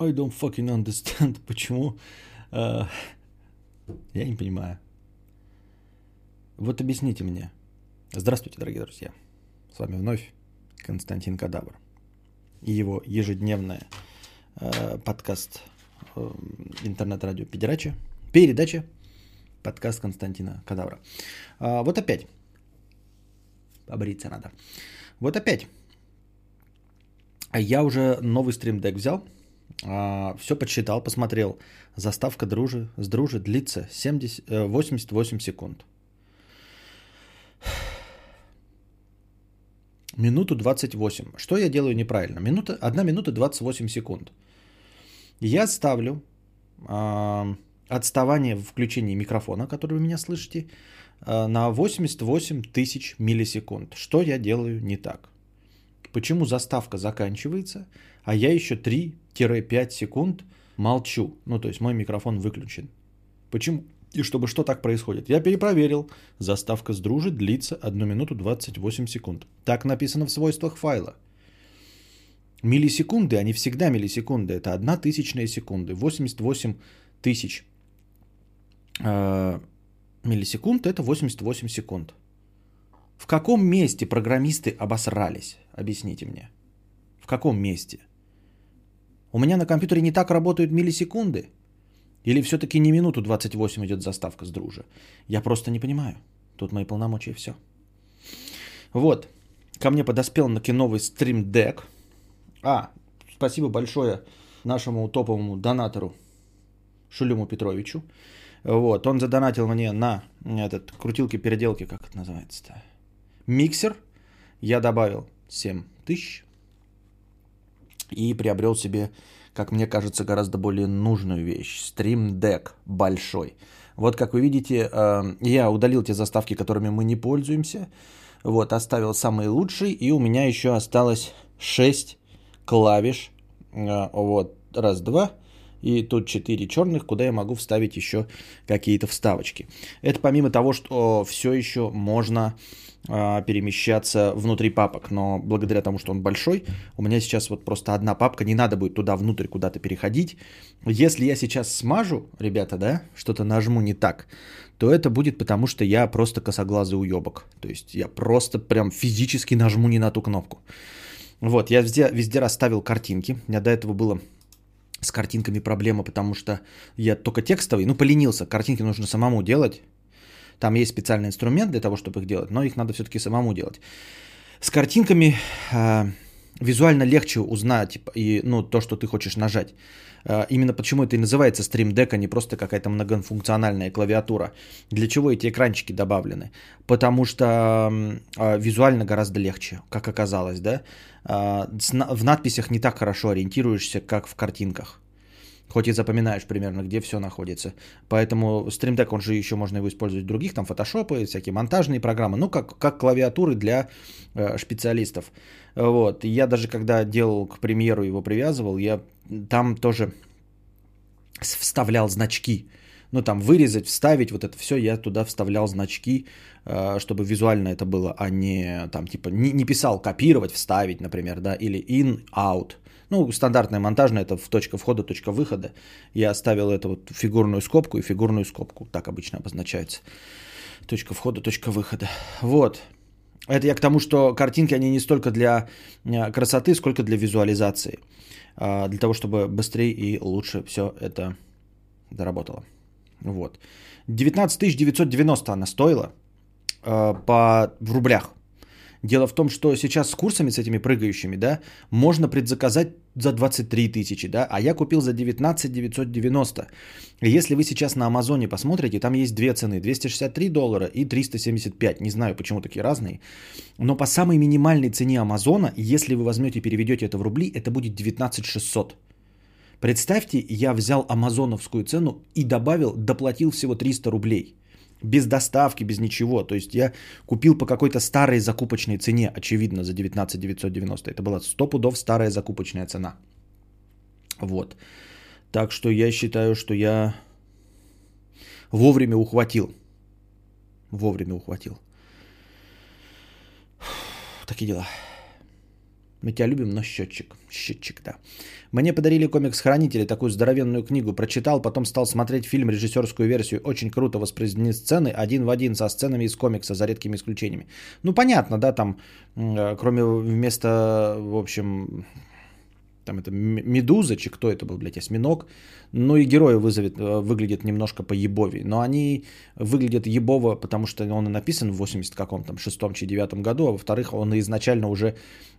I don't fucking understand. Почему? Uh, я не понимаю. Вот объясните мне. Здравствуйте, дорогие друзья. С вами вновь Константин Кадавр. И его ежедневная uh, подкаст uh, интернет-радио Педерача. Передача подкаст Константина Кадавра. Uh, вот опять. Побриться надо. Вот опять. Я уже новый стрим-дек взял – а, все подсчитал, посмотрел. Заставка дружи, с дружи длится 70, 88 э, секунд. Минуту 28. Что я делаю неправильно? Минута, 1 минута 28 секунд. Я ставлю э, отставание в включении микрофона, который вы меня слышите, э, на 88 тысяч миллисекунд. Что я делаю не так? Почему заставка заканчивается, а я еще 3-5 секунд молчу. Ну, то есть мой микрофон выключен. Почему? И чтобы что так происходит? Я перепроверил. Заставка с дружи длится 1 минуту 28 секунд. Так написано в свойствах файла. Миллисекунды, они всегда миллисекунды. Это одна тысячная секунды. 88 тысяч э, миллисекунд это 88 секунд. В каком месте программисты обосрались? Объясните мне. В каком месте? У меня на компьютере не так работают миллисекунды? Или все-таки не минуту 28 идет заставка с дружи? Я просто не понимаю. Тут мои полномочия все. Вот. Ко мне подоспел на новый стрим-дек. А, спасибо большое нашему топовому донатору Шулюму Петровичу. Вот, он задонатил мне на этот крутилки-переделки, как это называется-то? Миксер. Я добавил 7 тысяч и приобрел себе, как мне кажется, гораздо более нужную вещь. Stream Deck большой. Вот как вы видите, э, я удалил те заставки, которыми мы не пользуемся. Вот, оставил самые лучшие. И у меня еще осталось 6 клавиш. Э, вот, раз, два. И тут 4 черных, куда я могу вставить еще какие-то вставочки. Это помимо того, что все еще можно перемещаться внутри папок, но благодаря тому, что он большой, у меня сейчас вот просто одна папка, не надо будет туда внутрь куда-то переходить. Если я сейчас смажу, ребята, да, что-то нажму не так, то это будет потому, что я просто косоглазый уебок. То есть я просто прям физически нажму не на ту кнопку. Вот, я везде, везде расставил картинки. У меня до этого было с картинками проблема, потому что я только текстовый, ну, поленился. Картинки нужно самому делать. Там есть специальный инструмент для того, чтобы их делать, но их надо все-таки самому делать. С картинками э, визуально легче узнать и, ну, то, что ты хочешь нажать. Э, именно почему это и называется Stream Deck, а не просто какая-то многофункциональная клавиатура. Для чего эти экранчики добавлены? Потому что э, визуально гораздо легче, как оказалось, да. Э, в надписях не так хорошо ориентируешься, как в картинках. Хоть и запоминаешь примерно, где все находится. Поэтому Stream Deck, он же еще можно его использовать в других, там фотошопы, всякие монтажные программы, ну, как, как клавиатуры для э, специалистов. Вот. Я даже когда делал к премьеру его привязывал, я там тоже вставлял значки. Ну, там вырезать, вставить, вот это все, я туда вставлял значки, э, чтобы визуально это было, а не там типа не, не писал копировать, вставить, например, да, или in, out. Ну, стандартная монтажная, это в точка входа, точка выхода. Я оставил это вот фигурную скобку и фигурную скобку. Так обычно обозначается. Точка входа, точка выхода. Вот. Это я к тому, что картинки, они не столько для э, красоты, сколько для визуализации. А, для того, чтобы быстрее и лучше все это доработало. Вот. 19 990 она стоила а, по, в рублях. Дело в том, что сейчас с курсами, с этими прыгающими, да, можно предзаказать за 23 тысячи, да, а я купил за 19 990. Если вы сейчас на Амазоне посмотрите, там есть две цены, 263 доллара и 375. Не знаю, почему такие разные. Но по самой минимальной цене Амазона, если вы возьмете и переведете это в рубли, это будет 19 600. Представьте, я взял амазоновскую цену и добавил, доплатил всего 300 рублей – без доставки, без ничего. То есть я купил по какой-то старой закупочной цене, очевидно, за 19 990. Это была 100 пудов старая закупочная цена. Вот. Так что я считаю, что я вовремя ухватил. Вовремя ухватил. Такие дела. Мы тебя любим, но счетчик. Счетчик, да. Мне подарили комикс «Хранители», такую здоровенную книгу. Прочитал, потом стал смотреть фильм, режиссерскую версию. Очень круто воспроизведены сцены, один в один со сценами из комикса, за редкими исключениями. Ну, понятно, да, там, э, кроме вместо, в общем, там это Медуза, чи кто это был, блядь, осьминог. Ну и герой вызовет, э, выглядит немножко по ебови. Но они выглядят ебово, потому что он и написан в 80 каком там, шестом чи девятом году, а во-вторых, он изначально уже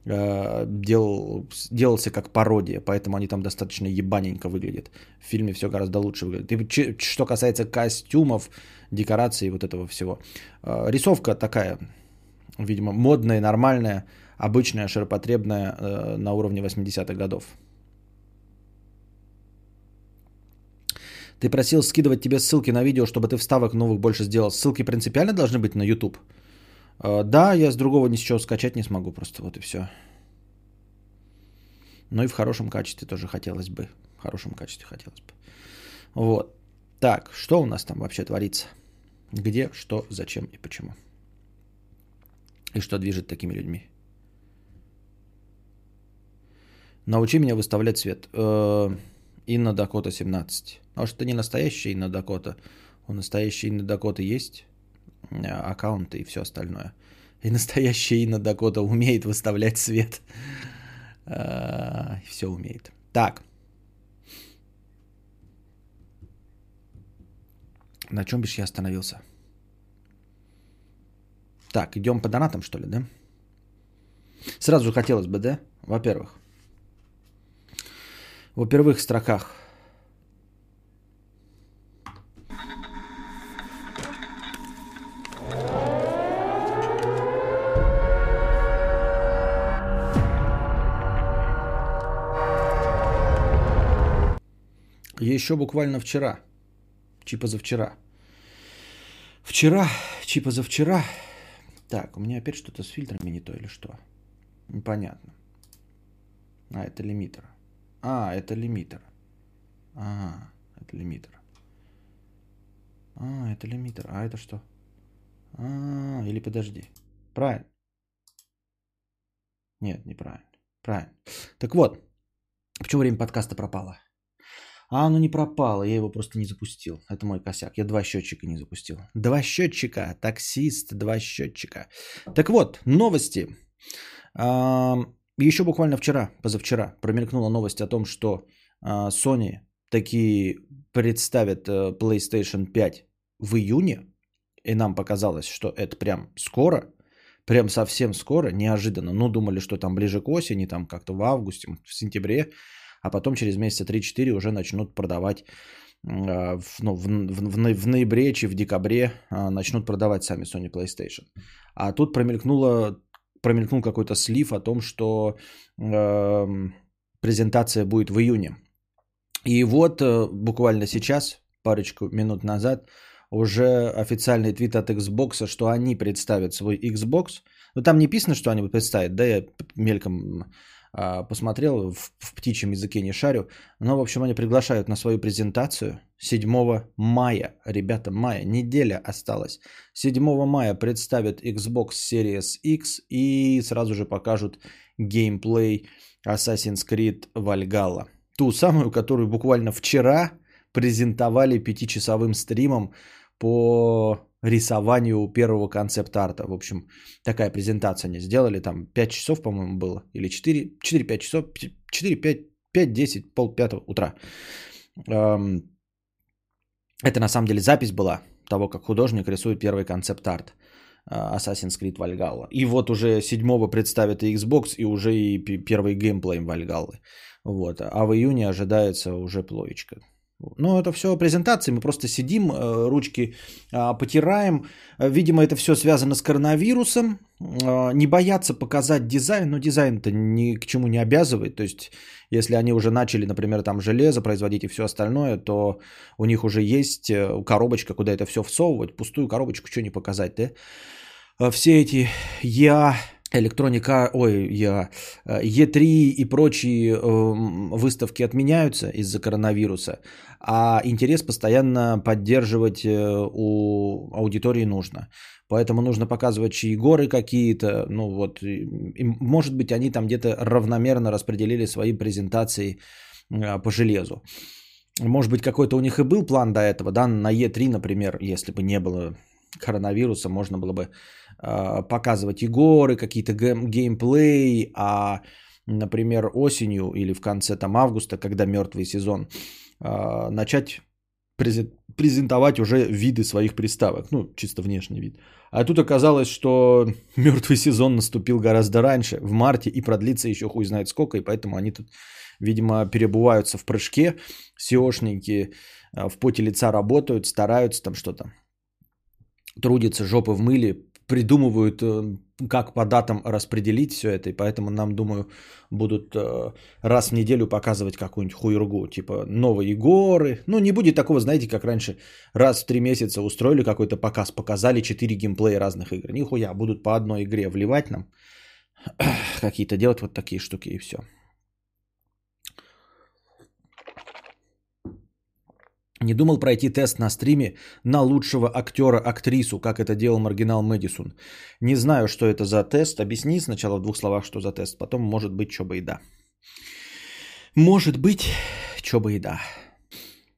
э, делал, делался как пародия, поэтому они там достаточно ебаненько выглядят. В фильме все гораздо лучше выглядит. И что касается костюмов, декораций вот этого всего. Э, рисовка такая, видимо, модная, нормальная обычная, широпотребная э, на уровне 80-х годов. Ты просил скидывать тебе ссылки на видео, чтобы ты вставок новых больше сделал. Ссылки принципиально должны быть на YouTube? Э, да, я с другого ничего скачать не смогу, просто вот и все. Ну и в хорошем качестве тоже хотелось бы. В хорошем качестве хотелось бы. Вот. Так, что у нас там вообще творится? Где, что, зачем и почему? И что движет такими людьми? Научи меня выставлять цвет. Э, Инна Дакота 17. Может, это не настоящая Инна Дакота. У настоящей Инны Дакоты есть э, аккаунты и все остальное. И настоящая Инна Дакота умеет выставлять цвет. Э, все умеет. Так. На чем бишь я остановился? Так, идем по донатам, что ли, да? Сразу хотелось бы, да? Во-первых, во первых строках. Еще буквально вчера, чи позавчера. Вчера, чи позавчера. Так, у меня опять что-то с фильтрами не то или что? Непонятно. А, это лимитер. А, это лимитер. А, это лимитер. А, это лимитер. А это что? А, или подожди. Правильно. Нет, неправильно. Правильно. Так вот, почему время подкаста пропало? А оно не пропало, я его просто не запустил. Это мой косяк. Я два счетчика не запустил. Два счетчика. Таксист, два счетчика. Так вот, новости. Еще буквально вчера, позавчера, промелькнула новость о том, что а, Sony такие представят э, PlayStation 5 в июне. И нам показалось, что это прям скоро, прям совсем скоро, неожиданно. Ну, думали, что там ближе к осени, там как-то в августе, в сентябре, а потом через месяца 3-4 уже начнут продавать а, в, ну, в, в, в ноябре, чи в декабре а, начнут продавать сами Sony PlayStation. А тут промелькнуло промелькнул какой-то слив о том, что э, презентация будет в июне. И вот э, буквально сейчас, парочку минут назад, уже официальный твит от Xbox, что они представят свой Xbox. Ну там не написано, что они будут представить, да, я мельком посмотрел, в, в птичьем языке не шарю. Но, в общем, они приглашают на свою презентацию 7 мая. Ребята, мая, неделя осталась. 7 мая представят Xbox Series X и сразу же покажут геймплей Assassin's Creed Valhalla. Ту самую, которую буквально вчера презентовали пятичасовым стримом по рисованию первого концепт-арта. В общем, такая презентация они сделали. Там 5 часов, по-моему, было. Или 4, 4-5 часов. 4-5, 5-10, пол пятого утра. Это на самом деле запись была того, как художник рисует первый концепт-арт. А, Assassin's Creed Valhalla. И вот уже седьмого представят и Xbox, и уже и первый геймплей Valhalla. Вот. А в июне ожидается уже плоечка. Ну, это все презентации, мы просто сидим, э, ручки а, потираем. Видимо, это все связано с коронавирусом. А, не боятся показать дизайн, но дизайн-то ни к чему не обязывает. То есть, если они уже начали, например, там железо производить и все остальное, то у них уже есть э, коробочка, куда это все всовывать. Пустую коробочку что не показать, да? А все эти я электроника, ой, я, E3 и прочие э, выставки отменяются из-за коронавируса, а интерес постоянно поддерживать э, у аудитории нужно. Поэтому нужно показывать чьи горы какие-то, ну вот, и, и, может быть, они там где-то равномерно распределили свои презентации э, по железу. Может быть, какой-то у них и был план до этого, да, на E3, например, если бы не было коронавируса, можно было бы э, показывать игры, какие-то гейм- геймплей, а, например, осенью или в конце там августа, когда мертвый сезон, э, начать презентовать уже виды своих приставок, ну, чисто внешний вид. А тут оказалось, что мертвый сезон наступил гораздо раньше, в марте, и продлится еще хуй знает сколько, и поэтому они тут, видимо, переобуваются в прыжке, Sony-шники в поте лица работают, стараются там что-то трудятся жопы в мыле, придумывают, э, как по датам распределить все это, и поэтому нам, думаю, будут э, раз в неделю показывать какую-нибудь хуйргу, типа новые горы. Ну, не будет такого, знаете, как раньше, раз в три месяца устроили какой-то показ, показали четыре геймплея разных игр. Нихуя, будут по одной игре вливать нам, какие-то делать вот такие штуки и все. Не думал пройти тест на стриме на лучшего актера-актрису, как это делал Маргинал Мэдисон. Не знаю, что это за тест. Объясни сначала в двух словах, что за тест. Потом, может быть, что бы и да. Может быть, что бы и да.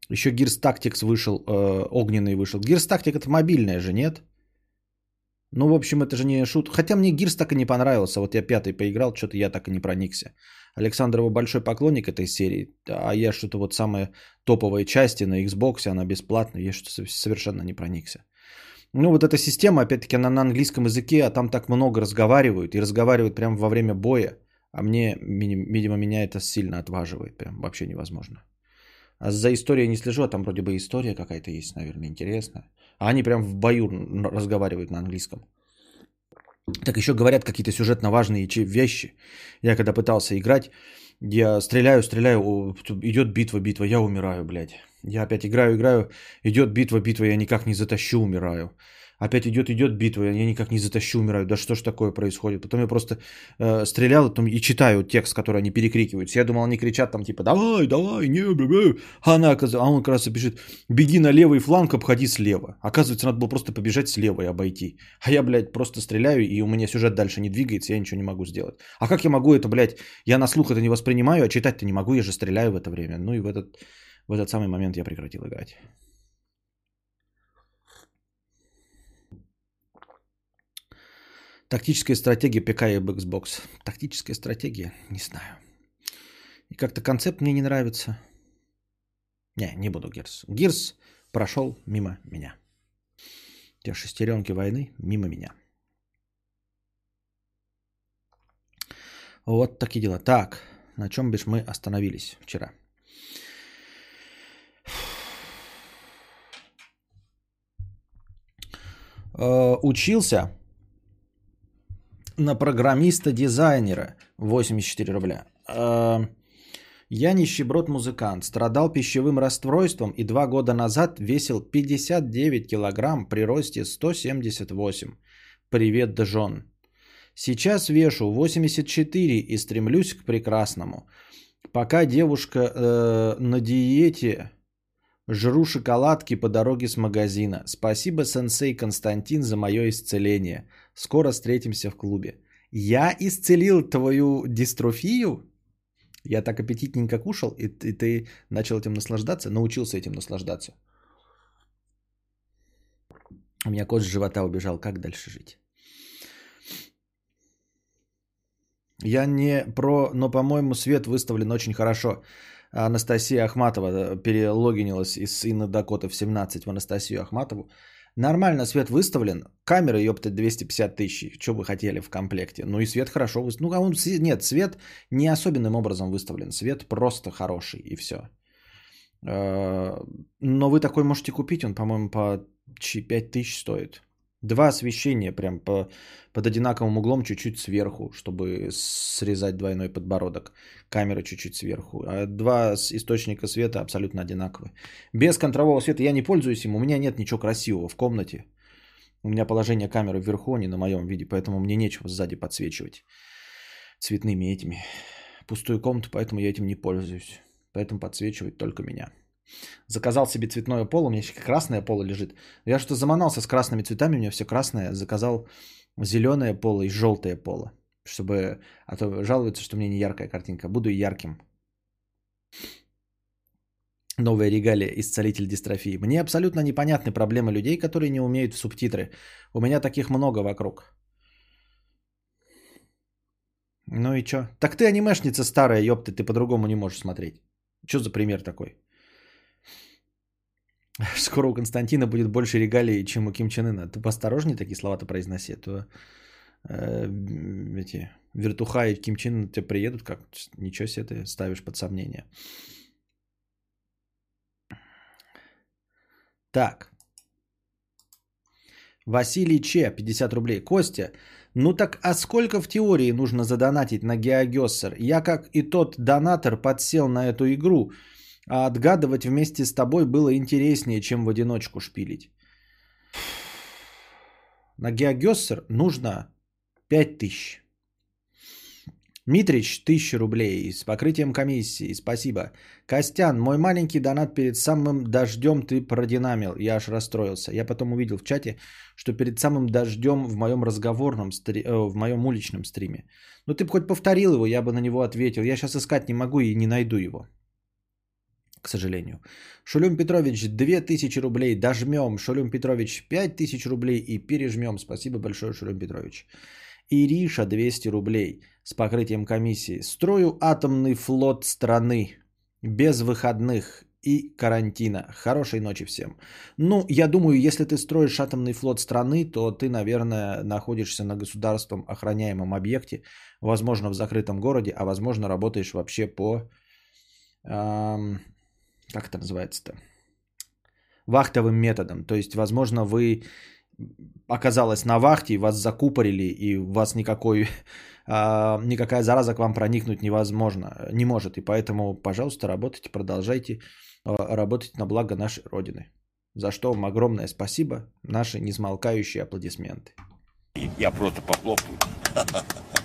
Еще Gears Tactics вышел, э, огненный вышел. Gears Tactics это мобильная же, нет? Ну, в общем, это же не шут. Хотя мне Gears так и не понравился. Вот я пятый поиграл, что-то я так и не проникся. Александр его большой поклонник этой серии, а я что-то вот самые топовые части на Xbox, она бесплатная, я что-то совершенно не проникся. Ну вот эта система, опять-таки, она на английском языке, а там так много разговаривают, и разговаривают прямо во время боя, а мне, видимо, меня это сильно отваживает, прям вообще невозможно. А за историей не слежу, а там вроде бы история какая-то есть, наверное, интересная. А они прям в бою разговаривают на английском. Так еще говорят какие-то сюжетно важные вещи. Я когда пытался играть, я стреляю, стреляю, идет битва, битва, я умираю, блядь. Я опять играю, играю, идет битва, битва, я никак не затащу, умираю. Опять идет, идет битва, я никак не затащу, умираю. Да что ж такое происходит? Потом я просто э, стрелял потом, и читаю текст, который они перекрикивают. Я думал, они кричат там типа «давай, давай, не, бля, бля». А, она, а он как раз пишет «беги на левый фланг, обходи слева». Оказывается, надо было просто побежать слева и обойти. А я, блядь, просто стреляю, и у меня сюжет дальше не двигается, я ничего не могу сделать. А как я могу это, блядь, я на слух это не воспринимаю, а читать-то не могу, я же стреляю в это время. Ну и в этот, в этот самый момент я прекратил играть. Тактическая стратегия ПК и Xbox. Тактическая стратегия? Не знаю. И как-то концепт мне не нравится. Не, не буду Гирс. Гирс прошел мимо меня. Те шестеренки войны мимо меня. Вот такие дела. Так, на чем бишь мы остановились вчера? Э, учился на программиста-дизайнера 84 рубля. А, я нищеброд-музыкант, страдал пищевым расстройством и два года назад весил 59 килограмм при росте 178. Привет, Джон. Сейчас вешу 84 и стремлюсь к прекрасному. Пока девушка э, на диете, жру шоколадки по дороге с магазина. Спасибо, сенсей Константин, за мое исцеление. Скоро встретимся в клубе. Я исцелил твою дистрофию? Я так аппетитненько кушал, и, и ты начал этим наслаждаться, научился этим наслаждаться. У меня кот с живота убежал. Как дальше жить? Я не про, но, по-моему, свет выставлен очень хорошо. Анастасия Ахматова э, перелогинилась из Инна Дакота в 17 в Анастасию Ахматову. Нормально свет выставлен. Камера, ёпта, 250 тысяч. Что вы хотели в комплекте? Ну и свет хорошо выставлен. Ну, а он, нет, свет не особенным образом выставлен. Свет просто хороший и все. Э, но вы такой можете купить. Он, по-моему, по 5 тысяч стоит. Два освещения прям по, под одинаковым углом чуть-чуть сверху, чтобы срезать двойной подбородок. Камера чуть-чуть сверху. А два источника света абсолютно одинаковые. Без контрового света я не пользуюсь им. У меня нет ничего красивого в комнате. У меня положение камеры вверху, а не на моем виде, поэтому мне нечего сзади подсвечивать цветными этими. Пустую комнату, поэтому я этим не пользуюсь. Поэтому подсвечивает только меня. Заказал себе цветное поло, у меня еще красное поло лежит. Я что заманался с красными цветами, у меня все красное. Заказал зеленое поло и желтое поло. Чтобы, а то жалуются, что мне не яркая картинка. Буду ярким. Новая регалия «Исцелитель дистрофии». Мне абсолютно непонятны проблемы людей, которые не умеют в субтитры. У меня таких много вокруг. Ну и чё? Так ты анимешница старая, ёпты, ты по-другому не можешь смотреть. Что за пример такой? Скоро у Константина будет больше регалий, чем у Ким Чен Ына. Ты поосторожнее такие слова-то произноси, а то э, эти вертуха и Ким Чен тебе приедут, как ничего себе ты ставишь под сомнение. Так. Василий Че, 50 рублей. Костя, ну так а сколько в теории нужно задонатить на Геогессер? Я как и тот донатор подсел на эту игру, а отгадывать вместе с тобой было интереснее, чем в одиночку шпилить. На Геогессер нужно 5000. Митрич, 1000 рублей с покрытием комиссии, спасибо. Костян, мой маленький донат перед самым дождем ты продинамил, я аж расстроился. Я потом увидел в чате, что перед самым дождем в моем разговорном, стри... э, в моем уличном стриме. Ну ты бы хоть повторил его, я бы на него ответил. Я сейчас искать не могу и не найду его. К сожалению. Шулюм Петрович, 2000 рублей, дожмем. Шулюм Петрович, 5000 рублей и пережмем. Спасибо большое, Шулюм Петрович. Ириша 200 рублей с покрытием комиссии. Строю атомный флот страны без выходных и карантина. Хорошей ночи всем. Ну, я думаю, если ты строишь атомный флот страны, то ты, наверное, находишься на государством охраняемом объекте, возможно, в закрытом городе, а возможно, работаешь вообще по... Эм, как это называется-то? Вахтовым методом. То есть, возможно, вы оказалась на вахте, и вас закупорили, и у вас никакой, а, никакая зараза к вам проникнуть невозможно, не может. И поэтому, пожалуйста, работайте, продолжайте а, работать на благо нашей Родины. За что вам огромное спасибо, наши несмолкающие аплодисменты. Я просто похлопаю.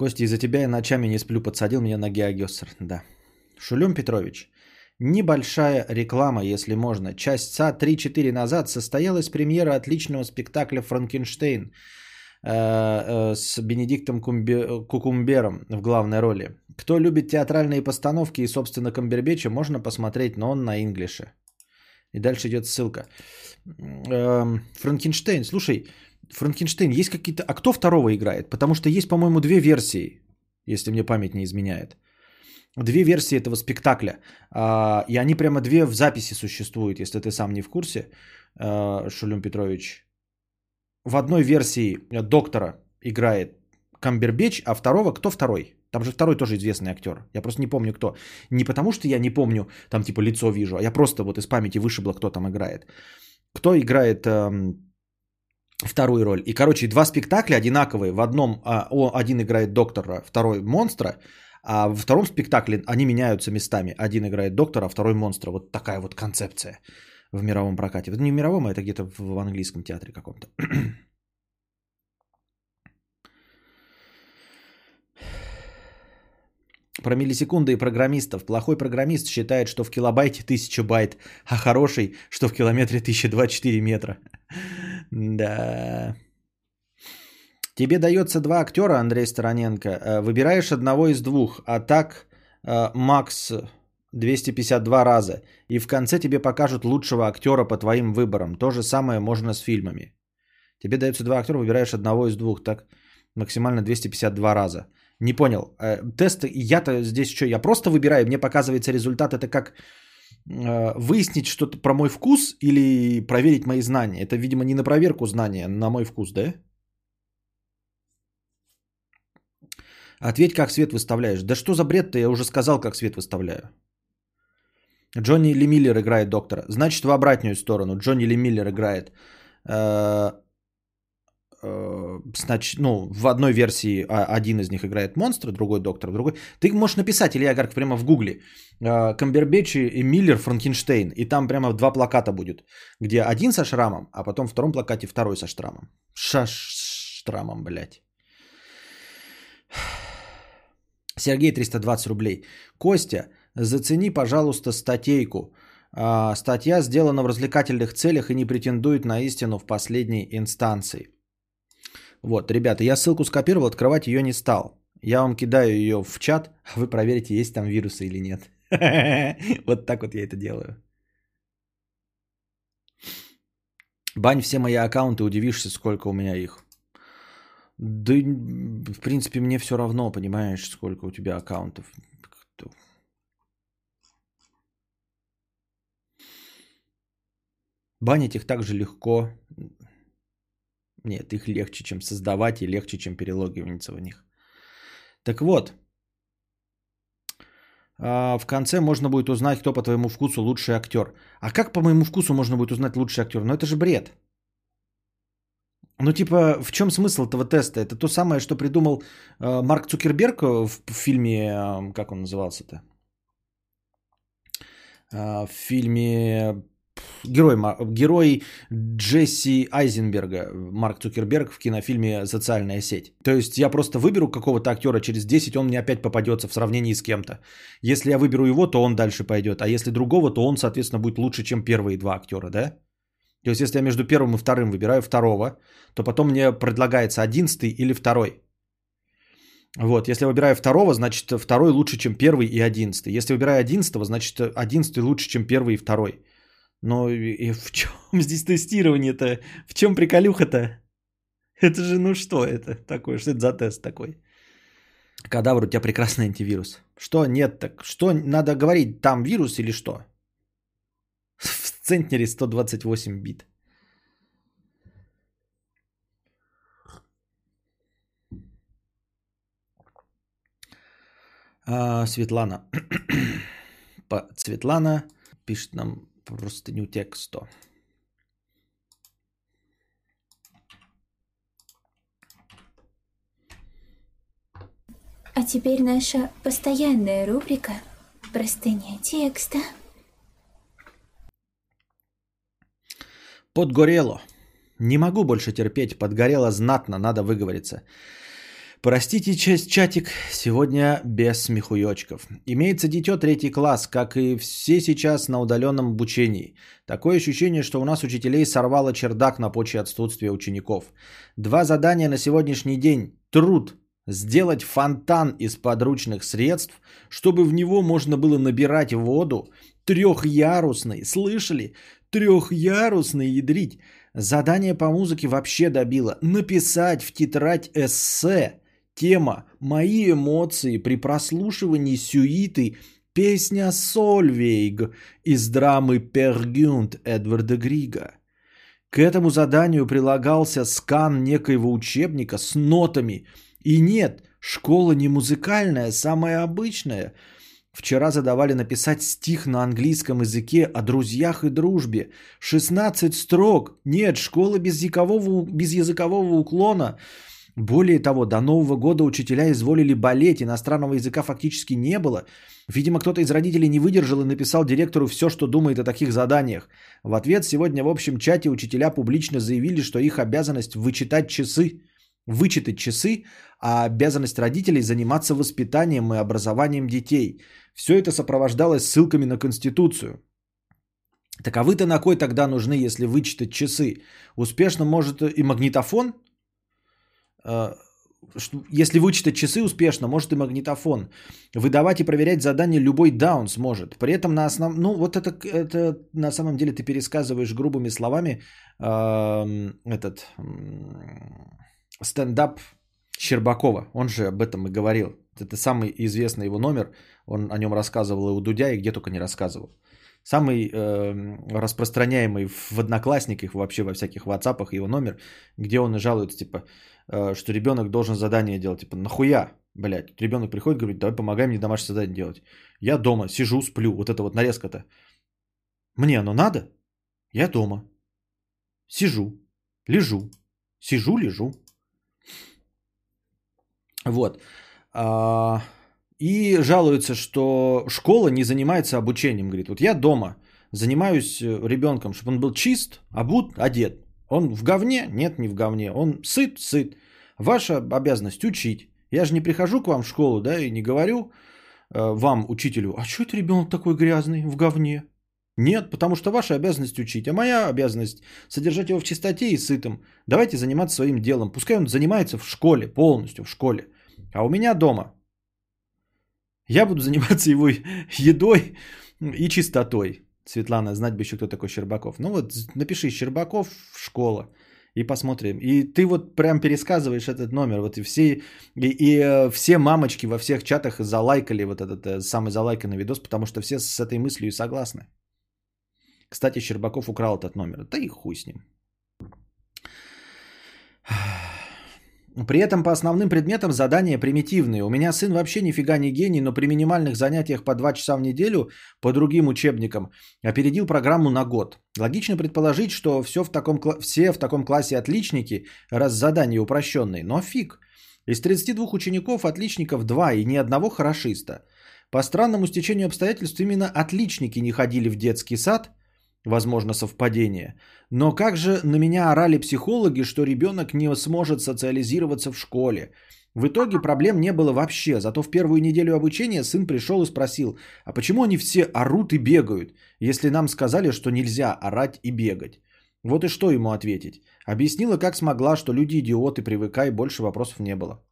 Костя, из-за тебя я ночами не сплю, подсадил меня на Геогессер. Да. Шулюм Петрович, Небольшая реклама, если можно. Часа 3-4 назад состоялась премьера отличного спектакля «Франкенштейн» э, э, с Бенедиктом Кукумбером в главной роли. Кто любит театральные постановки и, собственно, Камбербеча, можно посмотреть, но он на инглише. И дальше идет ссылка. Эм, Франкенштейн, слушай, Франкенштейн, есть какие-то... А кто второго играет? Потому что есть, по-моему, две версии, если мне память не изменяет две версии этого спектакля. А, и они прямо две в записи существуют, если ты сам не в курсе, а, Шулюм Петрович. В одной версии доктора играет Камбербеч, а второго кто второй? Там же второй тоже известный актер. Я просто не помню кто. Не потому что я не помню, там типа лицо вижу, а я просто вот из памяти вышибло, кто там играет. Кто играет эм, вторую роль. И, короче, два спектакля одинаковые. В одном а, один играет доктора, второй монстра, а во втором спектакле они меняются местами. Один играет доктора, а второй монстра. Вот такая вот концепция в мировом прокате. Не в мировом, а это где-то в английском театре каком-то. Про миллисекунды и программистов. Плохой программист считает, что в килобайте 1000 байт, а хороший, что в километре 1024 метра. Да. Тебе дается два актера, Андрей Стороненко. Э, выбираешь одного из двух. А так, э, Макс 252 раза. И в конце тебе покажут лучшего актера по твоим выборам. То же самое можно с фильмами. Тебе дается два актера, выбираешь одного из двух. Так максимально 252 раза. Не понял. Э, тест, я-то здесь что, я просто выбираю, мне показывается результат, это как выяснить что-то про мой вкус или проверить мои знания. Это, видимо, не на проверку знания, на мой вкус, да? Ответь, как свет выставляешь. Да что за бред-то, я уже сказал, как свет выставляю. Джонни Ли Миллер играет доктора. Значит, в обратную сторону. Джонни Ли Миллер играет э, э, значит, ну, в одной версии а, один из них играет монстра, другой доктор, другой. Ты можешь написать, Илья Гарк, прямо в гугле, э, Камбербэтч и Миллер Франкенштейн, и там прямо два плаката будет, где один со шрамом, а потом в втором плакате второй со штрамом. Шаш штрамом, блядь. Сергей 320 рублей. Костя, зацени, пожалуйста, статейку. А, статья сделана в развлекательных целях и не претендует на истину в последней инстанции. Вот, ребята, я ссылку скопировал, открывать ее не стал. Я вам кидаю ее в чат, а вы проверите, есть там вирусы или нет. Вот так вот я это делаю. Бань все мои аккаунты, удивишься, сколько у меня их. Да, в принципе, мне все равно, понимаешь, сколько у тебя аккаунтов. Банить их так же легко. Нет, их легче, чем создавать и легче, чем перелогиваться в них. Так вот, а, в конце можно будет узнать, кто по твоему вкусу лучший актер. А как по моему вкусу можно будет узнать лучший актер? Ну это же бред. Ну типа, в чем смысл этого теста? Это то самое, что придумал э, Марк Цукерберг в, в фильме, э, как он назывался-то? Э, в фильме герой, герой Джесси Айзенберга, Марк Цукерберг в кинофильме «Социальная сеть». То есть я просто выберу какого-то актера через 10, он мне опять попадется в сравнении с кем-то. Если я выберу его, то он дальше пойдет. А если другого, то он, соответственно, будет лучше, чем первые два актера, да? То есть если я между первым и вторым выбираю второго, то потом мне предлагается одиннадцатый или второй. Вот, если выбираю второго, значит второй лучше, чем первый и одиннадцатый. Если выбираю одиннадцатого, значит одиннадцатый лучше, чем первый и второй. Но и в чем здесь тестирование-то? В чем приколюха-то? Это же, ну что это такое? Что это за тест такой? Кадавр, у тебя прекрасный антивирус. Что нет так? Что надо говорить? Там вирус или что? В центнере 128 бит. А, Светлана. Светлана пишет нам простыню текста. А теперь наша постоянная рубрика «Простыня текста». Подгорело. Не могу больше терпеть, подгорело знатно, надо выговориться. Простите, честь чатик, сегодня без смехуёчков. Имеется дитё третий класс, как и все сейчас на удаленном обучении. Такое ощущение, что у нас учителей сорвало чердак на почве отсутствия учеников. Два задания на сегодняшний день. Труд. Сделать фонтан из подручных средств, чтобы в него можно было набирать воду. Трехярусный, слышали? Трехярусный ядрить. Задание по музыке вообще добило. Написать в тетрадь эссе Тема «Мои эмоции при прослушивании сюиты Песня Сольвейг из драмы Пергюнт Эдварда Грига. К этому заданию прилагался скан некоего учебника с нотами. И нет, школа не музыкальная, самая обычная. Вчера задавали написать стих на английском языке о друзьях и дружбе. 16 строк. Нет, школа без языкового, без языкового уклона. Более того, до Нового года учителя изволили болеть, иностранного языка фактически не было. Видимо, кто-то из родителей не выдержал и написал директору все, что думает о таких заданиях. В ответ сегодня в общем чате учителя публично заявили, что их обязанность вычитать часы, вычитать часы, а обязанность родителей заниматься воспитанием и образованием детей. Все это сопровождалось ссылками на Конституцию. Так а на кой тогда нужны, если вычитать часы? Успешно может и магнитофон – если вычитать часы успешно, может и магнитофон. Выдавать и проверять задания любой даун сможет. При этом на основ... Ну, вот это, это на самом деле ты пересказываешь грубыми словами э, этот стендап Щербакова. Он же об этом и говорил. Это самый известный его номер. Он о нем рассказывал и у Дудя, и где только не рассказывал. Самый э, распространяемый в одноклассниках, вообще во всяких ватсапах его номер, где он жалуется, типа, что ребенок должен задание делать. Типа, нахуя, блядь? Ребенок приходит, говорит, давай помогай мне домашнее задание делать. Я дома сижу, сплю. Вот это вот нарезка-то. Мне оно надо? Я дома. Сижу, лежу, Сижу, лежу. Вот. А, и жалуется, что школа не занимается обучением. Говорит, вот я дома занимаюсь э, ребенком, чтобы он был чист, обут, одет. Он в говне? Нет, не в говне. Он сыт? Сыт. Ваша обязанность учить. Я же не прихожу к вам в школу, да, и не говорю э, вам, учителю, а что это ребенок такой грязный, в говне? Нет, потому что ваша обязанность учить, а моя обязанность содержать его в чистоте и сытым. Давайте заниматься своим делом. Пускай он занимается в школе, полностью в школе. А у меня дома. Я буду заниматься его едой и чистотой. Светлана, знать бы еще, кто такой Щербаков. Ну вот, напиши Щербаков школа и посмотрим. И ты вот прям пересказываешь этот номер. Вот и все, и, и э, все мамочки во всех чатах залайкали вот этот э, самый залайканный видос, потому что все с этой мыслью согласны. Кстати, Щербаков украл этот номер. Да и хуй с ним. При этом по основным предметам задания примитивные. У меня сын вообще нифига не гений, но при минимальных занятиях по 2 часа в неделю по другим учебникам опередил программу на год. Логично предположить, что все в таком, все в таком классе отличники, раз задания упрощенные. Но фиг. Из 32 учеников отличников 2 и ни одного хорошиста. По странному стечению обстоятельств именно отличники не ходили в детский сад, Возможно, совпадение. Но как же на меня орали психологи, что ребенок не сможет социализироваться в школе. В итоге проблем не было вообще. Зато в первую неделю обучения сын пришел и спросил, а почему они все орут и бегают, если нам сказали, что нельзя орать и бегать? Вот и что ему ответить. Объяснила, как смогла, что люди идиоты, привыкай, больше вопросов не было.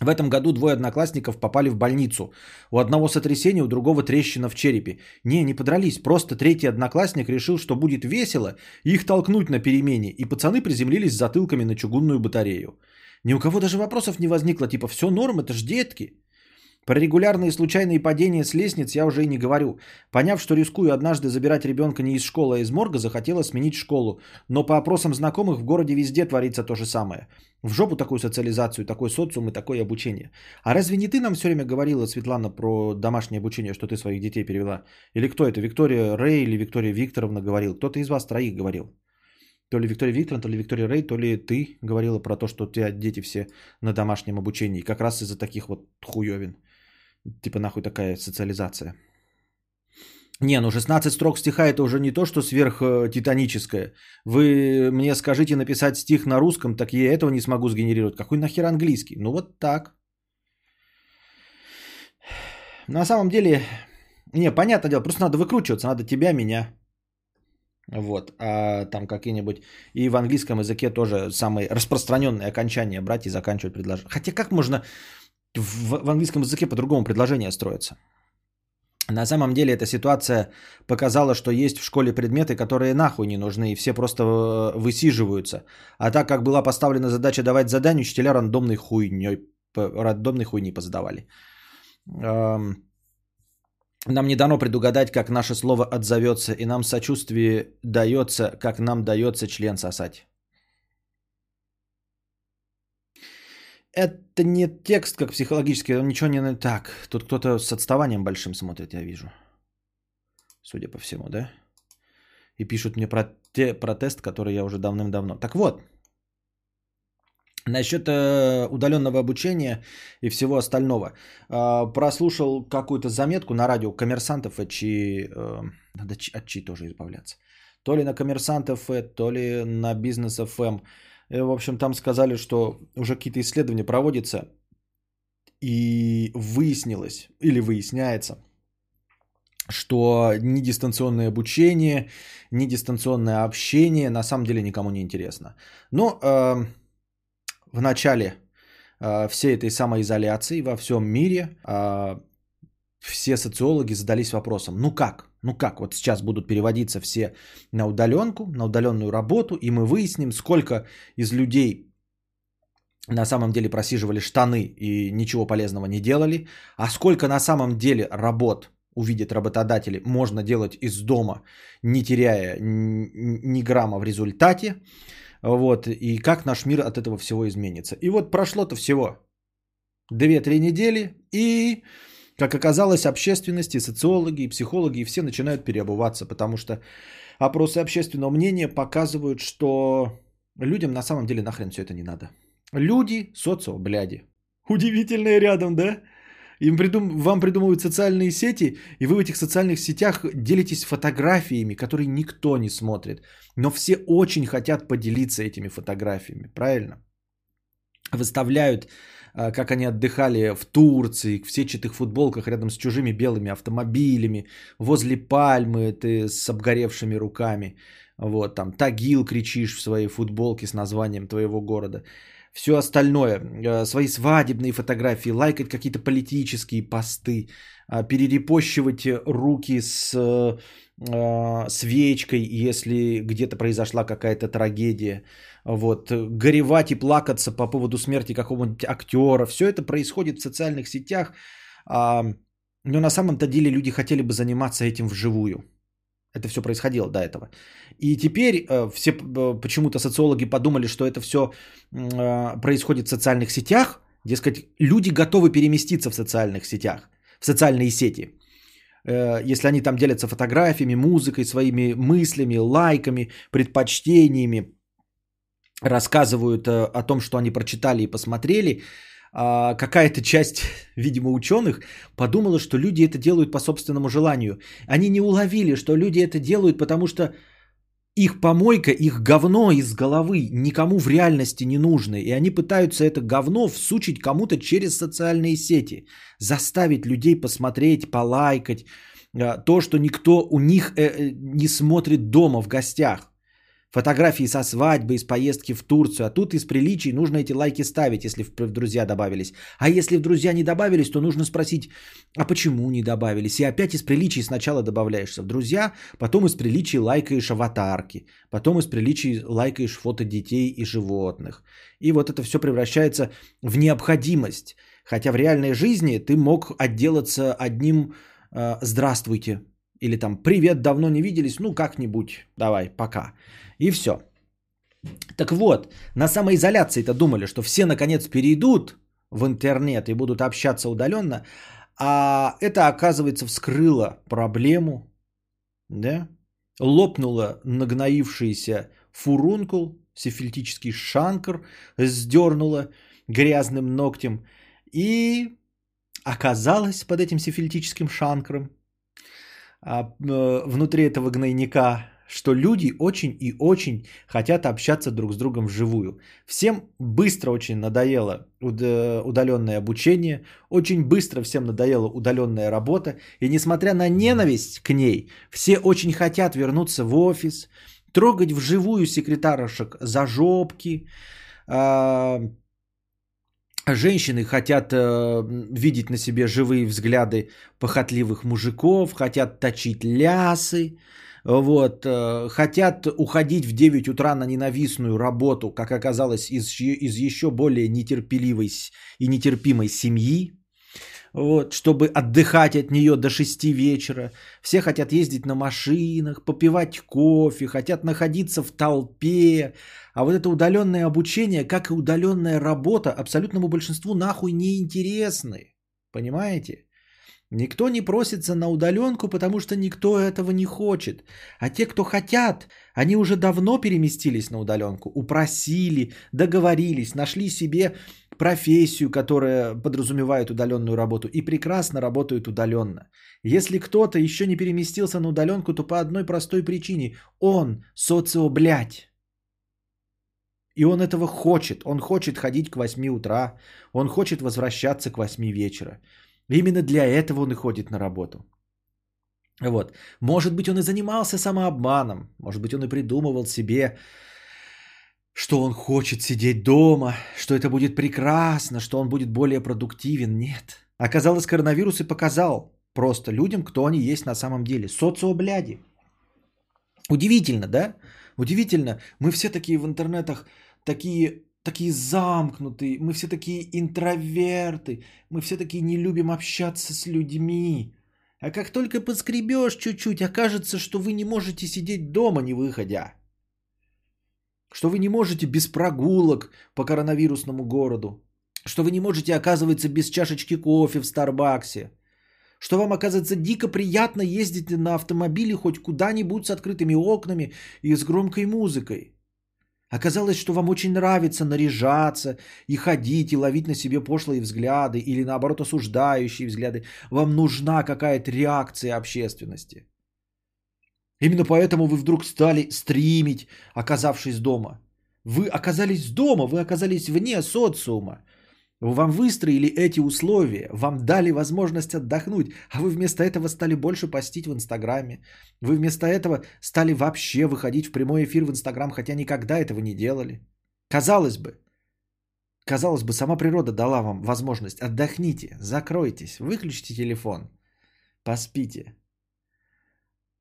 В этом году двое одноклассников попали в больницу. У одного сотрясение, у другого трещина в черепе. Не, не подрались, просто третий одноклассник решил, что будет весело, их толкнуть на перемене, и пацаны приземлились затылками на чугунную батарею. Ни у кого даже вопросов не возникло, типа, все норм, это ж детки. Про регулярные случайные падения с лестниц я уже и не говорю. Поняв, что рискую однажды забирать ребенка не из школы, а из морга, захотела сменить школу. Но по опросам знакомых в городе везде творится то же самое. В жопу такую социализацию, такой социум и такое обучение. А разве не ты нам все время говорила, Светлана, про домашнее обучение, что ты своих детей перевела? Или кто это? Виктория Рэй или Виктория Викторовна говорил? Кто-то из вас троих говорил. То ли Виктория Викторовна, то ли Виктория Рэй, то ли ты говорила про то, что у тебя дети все на домашнем обучении. Как раз из-за таких вот хуевин. Типа нахуй такая социализация. Не, ну 16 строк стиха это уже не то, что сверхтитаническое. Вы мне скажите написать стих на русском, так я этого не смогу сгенерировать. Какой нахер английский? Ну вот так. На самом деле, не, понятное дело, просто надо выкручиваться, надо тебя, меня. Вот, а там какие-нибудь... И в английском языке тоже самые распространенные окончания брать и заканчивать предложение. Хотя как можно в, в английском языке по-другому предложение строится. На самом деле эта ситуация показала, что есть в школе предметы, которые нахуй не нужны, и все просто э, высиживаются. А так как была поставлена задача давать задания, учителя рандомной хуйней, рандомной хуйни позадавали. Нам не дано предугадать, как наше слово отзовется, и нам сочувствие дается, как нам дается член сосать. Это не текст как психологический, он ничего не... Так, тут кто-то с отставанием большим смотрит, я вижу. Судя по всему, да? И пишут мне про, те, про тест, который я уже давным-давно... Так вот, Насчет э, удаленного обучения и всего остального. Э, прослушал какую-то заметку на радио коммерсантов, от чьи, э, надо от чьи тоже избавляться. То ли на коммерсантов, то ли на бизнес FM. Э, в общем, там сказали, что уже какие-то исследования проводятся, и выяснилось, или выясняется, что ни дистанционное обучение, ни дистанционное общение на самом деле никому не интересно. Но э, в начале э, всей этой самоизоляции во всем мире э, все социологи задались вопросом, ну как, ну как, вот сейчас будут переводиться все на удаленку, на удаленную работу, и мы выясним, сколько из людей на самом деле просиживали штаны и ничего полезного не делали, а сколько на самом деле работ увидят работодатели, можно делать из дома, не теряя ни грамма в результате. Вот, и как наш мир от этого всего изменится. И вот прошло-то всего 2-3 недели, и как оказалось, общественности, социологи, и психологи все начинают переобуваться, потому что опросы общественного мнения показывают, что Людям на самом деле нахрен все это не надо. Люди, социо, бляди. Удивительное рядом, да? Им придум... Вам придумывают социальные сети, и вы в этих социальных сетях делитесь фотографиями, которые никто не смотрит. Но все очень хотят поделиться этими фотографиями, правильно? Выставляют, как они отдыхали в Турции, в сетчатых футболках рядом с чужими белыми автомобилями, возле пальмы ты с обгоревшими руками. Вот, там, Тагил кричишь в своей футболке с названием твоего города все остальное, э, свои свадебные фотографии, лайкать какие-то политические посты, э, перерепощивать руки с э, свечкой, если где-то произошла какая-то трагедия, вот, горевать и плакаться по поводу смерти какого-нибудь актера, все это происходит в социальных сетях, а, но на самом-то деле люди хотели бы заниматься этим вживую. Это все происходило до этого. И теперь э, все э, почему-то социологи подумали, что это все э, происходит в социальных сетях. Дескать, люди готовы переместиться в социальных сетях, в социальные сети. Если они там делятся фотографиями, музыкой, своими мыслями, лайками, предпочтениями, рассказывают о том, что они прочитали и посмотрели, а, какая-то часть, видимо, ученых подумала, что люди это делают по собственному желанию. Они не уловили, что люди это делают, потому что их помойка, их говно из головы никому в реальности не нужно. И они пытаются это говно всучить кому-то через социальные сети. Заставить людей посмотреть, полайкать. А, то, что никто у них э, э, не смотрит дома в гостях. Фотографии со свадьбы, из поездки в Турцию. А тут из приличий нужно эти лайки ставить, если в, друзья добавились. А если в друзья не добавились, то нужно спросить, а почему не добавились? И опять из приличий сначала добавляешься в друзья, потом из приличий лайкаешь аватарки, потом из приличий лайкаешь фото детей и животных. И вот это все превращается в необходимость. Хотя в реальной жизни ты мог отделаться одним э, «здравствуйте» или там «привет, давно не виделись, ну как-нибудь, давай, пока». И все. Так вот, на самоизоляции-то думали, что все наконец перейдут в интернет и будут общаться удаленно, а это, оказывается, вскрыло проблему, да? лопнуло нагноившийся фурункул, сифилитический шанкр, сдернуло грязным ногтем, и оказалось под этим сифилитическим шанкром а, э, внутри этого гнойника что люди очень и очень хотят общаться друг с другом вживую. Всем быстро очень надоело удаленное обучение, очень быстро всем надоела удаленная работа, и несмотря на ненависть к ней, все очень хотят вернуться в офис, трогать вживую секретаршек за жопки, а, Женщины хотят э, видеть на себе живые взгляды похотливых мужиков, хотят точить лясы, вот, э, хотят уходить в 9 утра на ненавистную работу, как оказалось, из, из еще более нетерпеливой и нетерпимой семьи, вот, чтобы отдыхать от нее до 6 вечера. Все хотят ездить на машинах, попивать кофе, хотят находиться в толпе. А вот это удаленное обучение, как и удаленная работа, абсолютному большинству нахуй не интересны. Понимаете? Никто не просится на удаленку, потому что никто этого не хочет. А те, кто хотят, они уже давно переместились на удаленку, упросили, договорились, нашли себе профессию, которая подразумевает удаленную работу, и прекрасно работают удаленно. Если кто-то еще не переместился на удаленку, то по одной простой причине. Он социо блядь. И он этого хочет. Он хочет ходить к 8 утра. Он хочет возвращаться к 8 вечера. Именно для этого он и ходит на работу. Вот. Может быть, он и занимался самообманом. Может быть, он и придумывал себе, что он хочет сидеть дома, что это будет прекрасно, что он будет более продуктивен. Нет. Оказалось, коронавирус и показал просто людям, кто они есть на самом деле. Социобляди. Удивительно, да? Удивительно. Мы все такие в интернетах, такие такие замкнутые, мы все такие интроверты, мы все такие не любим общаться с людьми. А как только поскребешь чуть-чуть, окажется, что вы не можете сидеть дома, не выходя. Что вы не можете без прогулок по коронавирусному городу. Что вы не можете, оказывается, без чашечки кофе в Старбаксе. Что вам, оказывается, дико приятно ездить на автомобиле хоть куда-нибудь с открытыми окнами и с громкой музыкой. Оказалось, что вам очень нравится наряжаться и ходить, и ловить на себе пошлые взгляды, или наоборот осуждающие взгляды. Вам нужна какая-то реакция общественности. Именно поэтому вы вдруг стали стримить, оказавшись дома. Вы оказались дома, вы оказались вне социума. Вам выстроили эти условия, вам дали возможность отдохнуть, а вы вместо этого стали больше постить в Инстаграме. Вы вместо этого стали вообще выходить в прямой эфир в Инстаграм, хотя никогда этого не делали. Казалось бы, казалось бы, сама природа дала вам возможность. Отдохните, закройтесь, выключите телефон, поспите.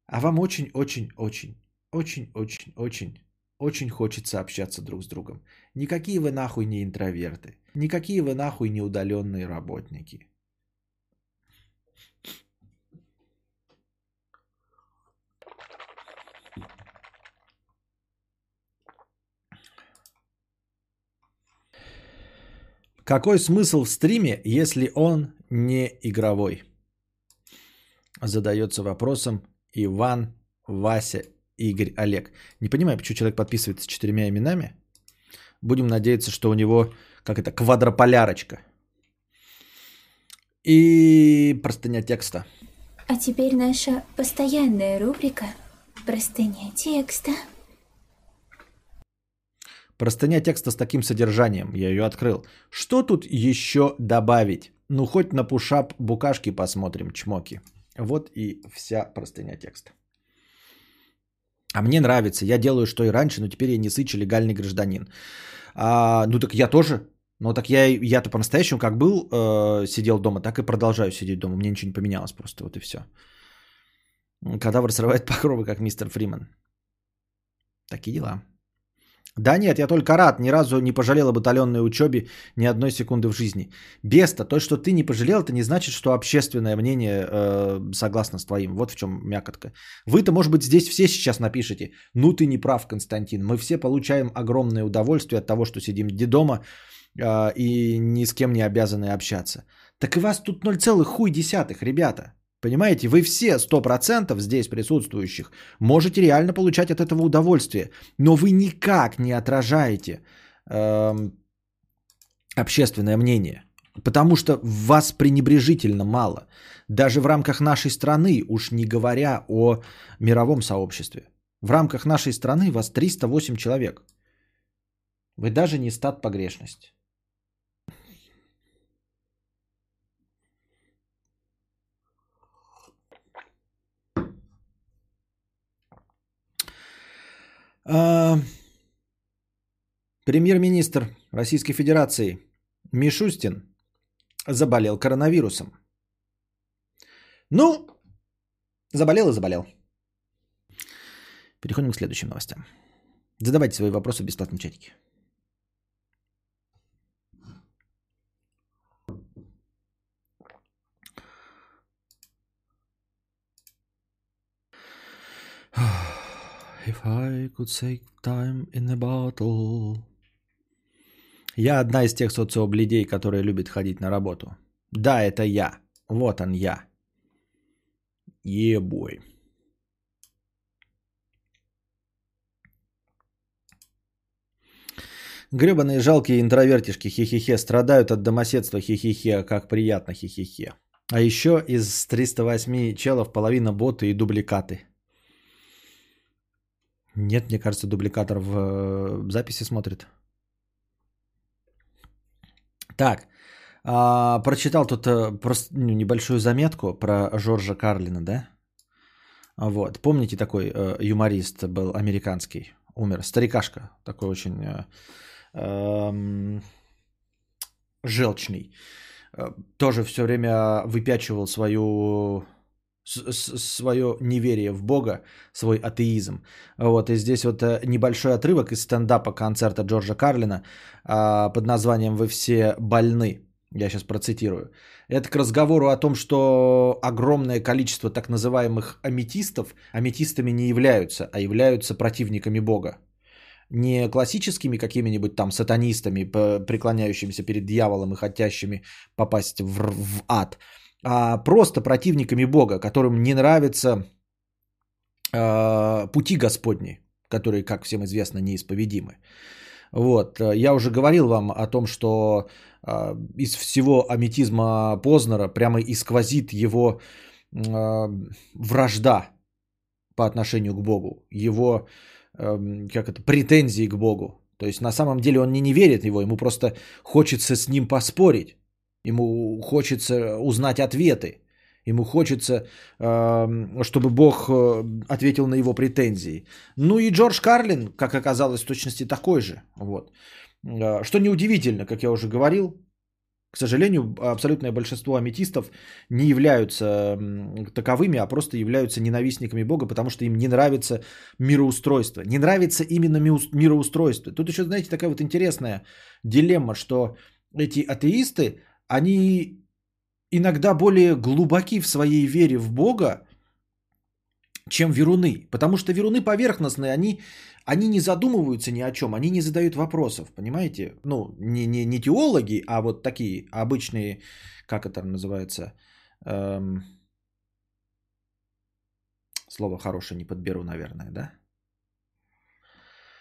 А вам очень-очень-очень, очень-очень-очень очень хочется общаться друг с другом. Никакие вы нахуй не интроверты. Никакие вы нахуй не удаленные работники. Какой смысл в стриме, если он не игровой? Задается вопросом Иван Вася Игорь Олег. Не понимаю, почему человек подписывается четырьмя именами. Будем надеяться, что у него, как это, квадрополярочка. И простыня текста. А теперь наша постоянная рубрика «Простыня текста». Простыня текста с таким содержанием. Я ее открыл. Что тут еще добавить? Ну, хоть на пушап букашки посмотрим, чмоки. Вот и вся простыня текста. А мне нравится, я делаю что и раньше, но теперь я не сычий легальный гражданин. А, ну так я тоже. Ну так я, я-то по-настоящему как был, э, сидел дома, так и продолжаю сидеть дома. Мне ничего не поменялось просто, вот и все. Кадавр срывает покровы, как мистер Фриман. Такие дела. Да нет, я только рад, ни разу не пожалел об удаленной учебе ни одной секунды в жизни. Беста, то, что ты не пожалел, это не значит, что общественное мнение э, согласно с твоим. Вот в чем мякотка. Вы-то, может быть, здесь все сейчас напишите, ну ты не прав, Константин. Мы все получаем огромное удовольствие от того, что сидим дома э, и ни с кем не обязаны общаться. Так и вас тут 0, хуй десятых, ребята. Понимаете, вы все 100% здесь присутствующих можете реально получать от этого удовольствие, но вы никак не отражаете э, общественное мнение, потому что вас пренебрежительно мало. Даже в рамках нашей страны, уж не говоря о мировом сообществе. В рамках нашей страны вас 308 человек. Вы даже не стат погрешность. А, премьер-министр Российской Федерации Мишустин заболел коронавирусом. Ну, заболел и заболел. Переходим к следующим новостям. Задавайте свои вопросы в бесплатном чатике. If I could take time in a bottle. Я одна из тех социобледей, которые любят ходить на работу. Да, это я. Вот он я. Ебой. Гребаные жалкие интровертишки хихихе страдают от домоседства хихихе, как приятно хихихе. А еще из 308 челов половина боты и дубликаты. Нет, мне кажется, дубликатор в э, записи смотрит. Так, а, прочитал тут а, просто ну, небольшую заметку про Жоржа Карлина, да? Вот, помните такой а, юморист был американский, умер, старикашка, такой очень а, а, желчный. Тоже все время выпячивал свою свое неверие в Бога, свой атеизм. Вот, и здесь вот э, небольшой отрывок из стендапа концерта Джорджа Карлина а, под названием «Вы все больны». Я сейчас процитирую. Это к разговору о том, что огромное количество так называемых аметистов аметистами не являются, а являются противниками Бога. Не классическими какими-нибудь там сатанистами, преклоняющимися перед дьяволом и хотящими попасть в, в ад, а просто противниками Бога, которым не нравятся э, пути Господни, которые, как всем известно, неисповедимы. Вот. Я уже говорил вам о том, что э, из всего аметизма Познера прямо и сквозит его э, вражда по отношению к Богу, его э, как это, претензии к Богу. То есть на самом деле он не, не верит его, ему просто хочется с ним поспорить, ему хочется узнать ответы. Ему хочется, эм, чтобы Бог э, ответил на его претензии. Ну и Джордж Карлин, как оказалось, в точности такой же. Вот. Э, что неудивительно, как я уже говорил, к сожалению, абсолютное большинство аметистов не являются таковыми, а просто являются ненавистниками Бога, потому что им не нравится мироустройство. Не нравится именно мироустройство. Тут еще, знаете, такая вот интересная дилемма, что эти атеисты, они иногда более глубоки в своей вере в Бога, чем веруны. Потому что веруны поверхностные, они, они не задумываются ни о чем, они не задают вопросов, понимаете? Ну, не, не, не теологи, а вот такие обычные, как это называется, эм, слово хорошее не подберу, наверное, да?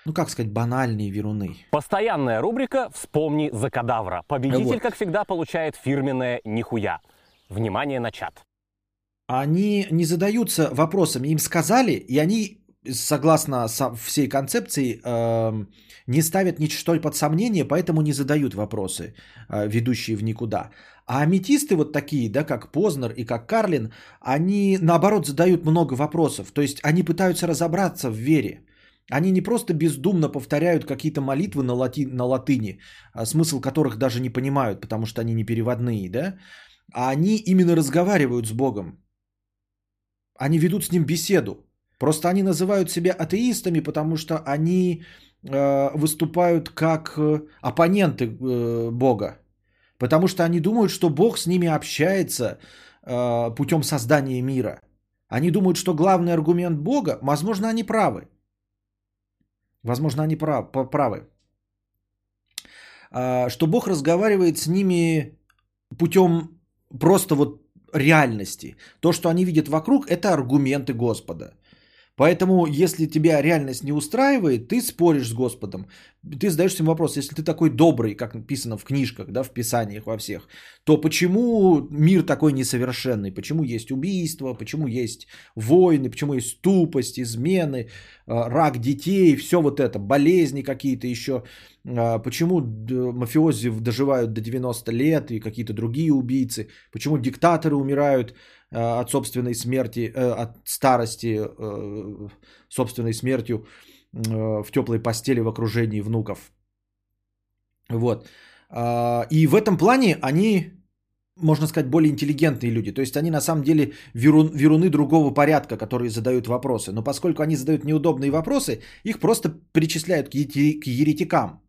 Ну как сказать, банальные веруны. Постоянная рубрика «Вспомни за кадавра». Победитель, вот. как всегда, получает фирменное «Нихуя». Внимание на чат. Они не задаются вопросами. Им сказали, и они, согласно всей концепции, э, не ставят ничто под сомнение, поэтому не задают вопросы, э, ведущие в никуда. А аметисты вот такие, да, как Познер и как Карлин, они наоборот задают много вопросов. То есть они пытаются разобраться в вере. Они не просто бездумно повторяют какие-то молитвы на, лати, на латыни, а смысл которых даже не понимают, потому что они не переводные, да? А они именно разговаривают с Богом. Они ведут с ним беседу. Просто они называют себя атеистами, потому что они э, выступают как э, оппоненты э, Бога. Потому что они думают, что Бог с ними общается э, путем создания мира. Они думают, что главный аргумент Бога, возможно, они правы. Возможно, они правы. А, что Бог разговаривает с ними путем просто вот реальности. То, что они видят вокруг, это аргументы Господа. Поэтому, если тебя реальность не устраивает, ты споришь с Господом. Ты задаешь себе вопрос, если ты такой добрый, как написано в книжках, да, в писаниях во всех, то почему мир такой несовершенный? Почему есть убийства, почему есть войны, почему есть тупость, измены, а, рак детей, все вот это, болезни какие-то еще, а, почему мафиози доживают до 90 лет и какие-то другие убийцы, почему диктаторы умирают? Э, от собственной смерти, э, от старости э, собственной смертью в теплой постели в окружении внуков. Вот. А, и в этом плане они, можно сказать, более интеллигентные люди. То есть они на самом деле верун, веруны другого порядка, которые задают вопросы. Но поскольку они задают неудобные вопросы, их просто причисляют к еретикам.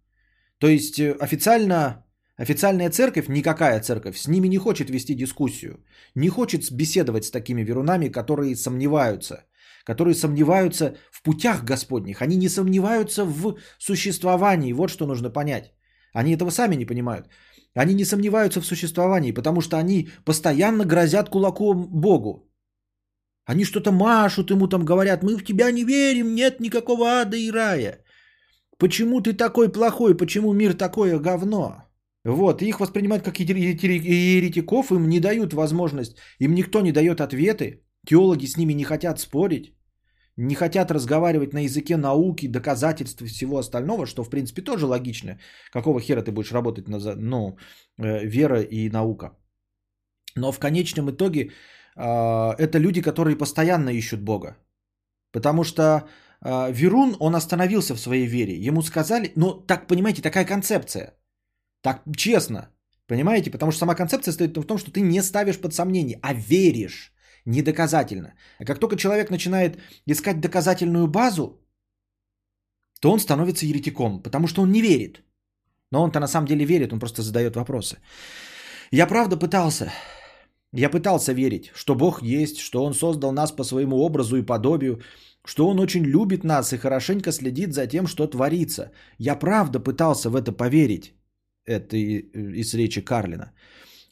То есть официально Официальная церковь, никакая церковь, с ними не хочет вести дискуссию, не хочет беседовать с такими верунами, которые сомневаются, которые сомневаются в путях Господних, они не сомневаются в существовании, вот что нужно понять. Они этого сами не понимают. Они не сомневаются в существовании, потому что они постоянно грозят кулаком Богу. Они что-то машут ему там, говорят, мы в тебя не верим, нет никакого ада и рая. Почему ты такой плохой, почему мир такое говно? Вот, их воспринимают как еретиков, им не дают возможность, им никто не дает ответы, теологи с ними не хотят спорить, не хотят разговаривать на языке науки, доказательств и всего остального, что в принципе тоже логично. Какого хера ты будешь работать на ну, э, вера и наука? Но в конечном итоге э, это люди, которые постоянно ищут Бога. Потому что э, Верун, он остановился в своей вере. Ему сказали, ну так понимаете, такая концепция – так честно. Понимаете? Потому что сама концепция стоит в том, что ты не ставишь под сомнение, а веришь. Не доказательно. А как только человек начинает искать доказательную базу, то он становится еретиком, потому что он не верит. Но он-то на самом деле верит, он просто задает вопросы. Я правда пытался. Я пытался верить, что Бог есть, что Он создал нас по своему образу и подобию, что Он очень любит нас и хорошенько следит за тем, что творится. Я правда пытался в это поверить. Это из речи Карлина.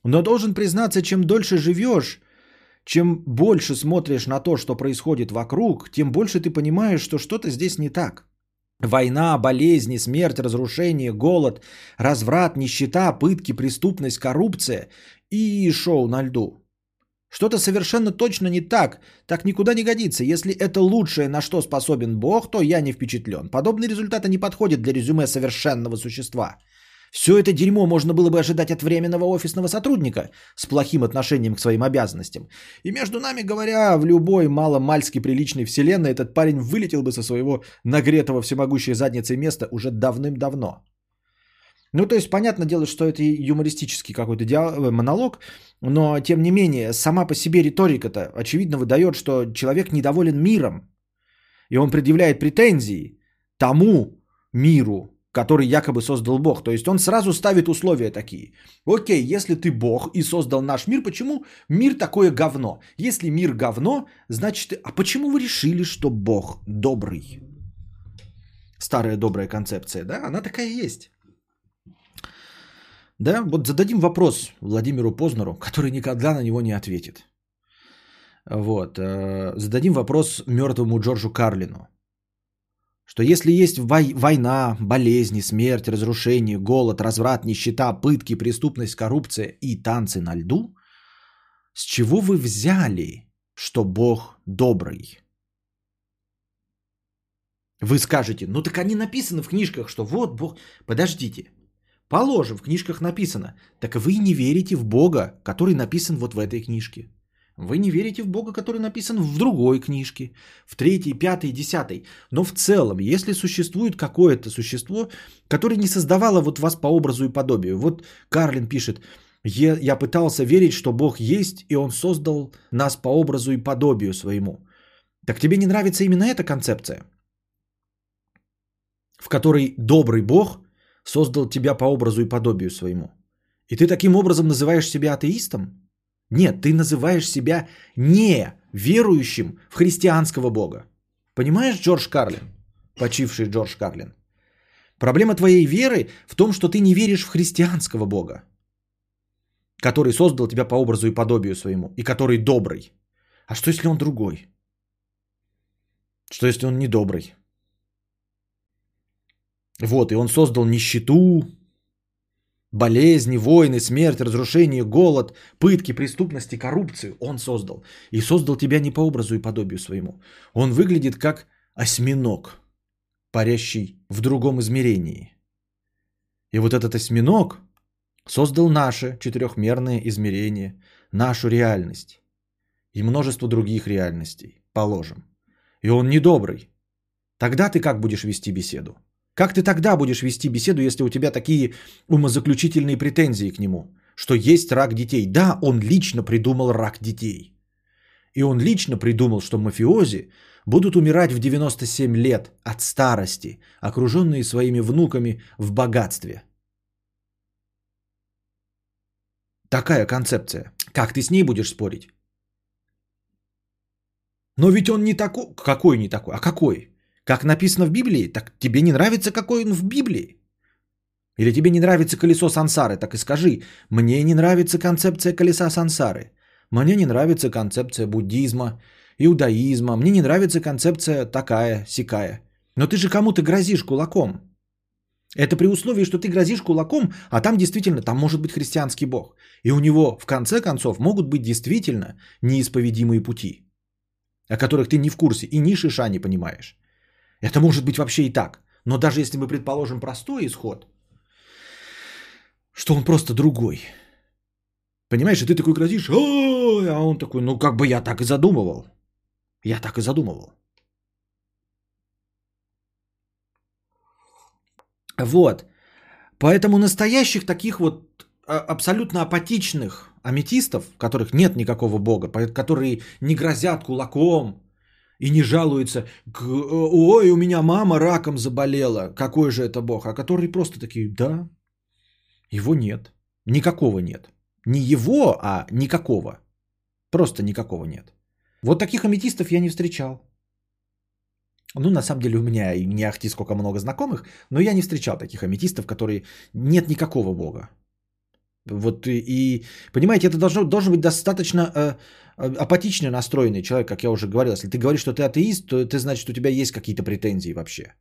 Но должен признаться, чем дольше живешь, чем больше смотришь на то, что происходит вокруг, тем больше ты понимаешь, что что-то здесь не так. Война, болезни, смерть, разрушение, голод, разврат, нищета, пытки, преступность, коррупция и шоу на льду. Что-то совершенно точно не так. Так никуда не годится. Если это лучшее, на что способен Бог, то я не впечатлен. Подобные результаты не подходят для резюме совершенного существа. Все это дерьмо можно было бы ожидать от временного офисного сотрудника с плохим отношением к своим обязанностям. И между нами говоря, в любой маломальски приличной вселенной этот парень вылетел бы со своего нагретого всемогущей задницей места уже давным-давно. Ну, то есть, понятное дело, что это юмористический какой-то диалог, монолог, но, тем не менее, сама по себе риторика-то, очевидно, выдает, что человек недоволен миром, и он предъявляет претензии тому миру, который якобы создал Бог. То есть он сразу ставит условия такие. Окей, если ты Бог и создал наш мир, почему мир такое говно? Если мир говно, значит... А почему вы решили, что Бог добрый? Старая добрая концепция, да? Она такая есть. Да, вот зададим вопрос Владимиру Познеру, который никогда на него не ответит. Вот. Э, зададим вопрос мертвому Джорджу Карлину. Что если есть война, болезни, смерть, разрушение, голод, разврат, нищета, пытки, преступность, коррупция и танцы на льду, с чего вы взяли, что Бог добрый? Вы скажете, ну так они написаны в книжках, что вот Бог... Подождите, положим, в книжках написано. Так вы не верите в Бога, который написан вот в этой книжке. Вы не верите в Бога, который написан в другой книжке, в третьей, пятой, десятой. Но в целом, если существует какое-то существо, которое не создавало вот вас по образу и подобию. Вот Карлин пишет, я, пытался верить, что Бог есть, и Он создал нас по образу и подобию своему. Так тебе не нравится именно эта концепция, в которой добрый Бог создал тебя по образу и подобию своему. И ты таким образом называешь себя атеистом? Нет, ты называешь себя не верующим в христианского Бога. Понимаешь, Джордж Карлин? Почивший Джордж Карлин. Проблема твоей веры в том, что ты не веришь в христианского Бога, который создал тебя по образу и подобию своему, и который добрый. А что если он другой? Что если он недобрый? Вот, и он создал нищету, болезни, войны, смерть, разрушение, голод, пытки, преступности, коррупцию он создал. И создал тебя не по образу и подобию своему. Он выглядит как осьминог, парящий в другом измерении. И вот этот осьминог создал наше четырехмерное измерение, нашу реальность и множество других реальностей, положим. И он недобрый. Тогда ты как будешь вести беседу? Как ты тогда будешь вести беседу, если у тебя такие умозаключительные претензии к нему, что есть рак детей? Да, он лично придумал рак детей. И он лично придумал, что мафиози будут умирать в 97 лет от старости, окруженные своими внуками в богатстве. Такая концепция. Как ты с ней будешь спорить? Но ведь он не такой. Какой не такой? А какой? Как написано в Библии, так тебе не нравится, какой он в Библии? Или тебе не нравится колесо сансары, так и скажи, мне не нравится концепция колеса сансары, мне не нравится концепция буддизма, иудаизма, мне не нравится концепция такая, сикая. Но ты же кому-то грозишь кулаком. Это при условии, что ты грозишь кулаком, а там действительно, там может быть христианский бог. И у него в конце концов могут быть действительно неисповедимые пути, о которых ты не в курсе и ни шиша не понимаешь. Это может быть вообще и так. Но даже если мы предположим простой исход, что он просто другой. Понимаешь, и ты такой грозишь, а он такой, ну как бы я так и задумывал. Я так и задумывал. Вот. Поэтому настоящих таких вот а, абсолютно апатичных аметистов, которых нет никакого бога, которые не грозят кулаком, и не жалуются, ой, у меня мама раком заболела, какой же это бог, а которые просто такие, да, его нет, никакого нет. Не его, а никакого. Просто никакого нет. Вот таких аметистов я не встречал. Ну, на самом деле у меня и не ахти сколько много знакомых, но я не встречал таких аметистов, которые нет никакого бога. Вот и, понимаете, это должно, должен быть достаточно э, а- апатично настроенный человек, как я уже говорил, если ты говоришь, что ты атеист, то это значит, у тебя есть какие-то претензии вообще.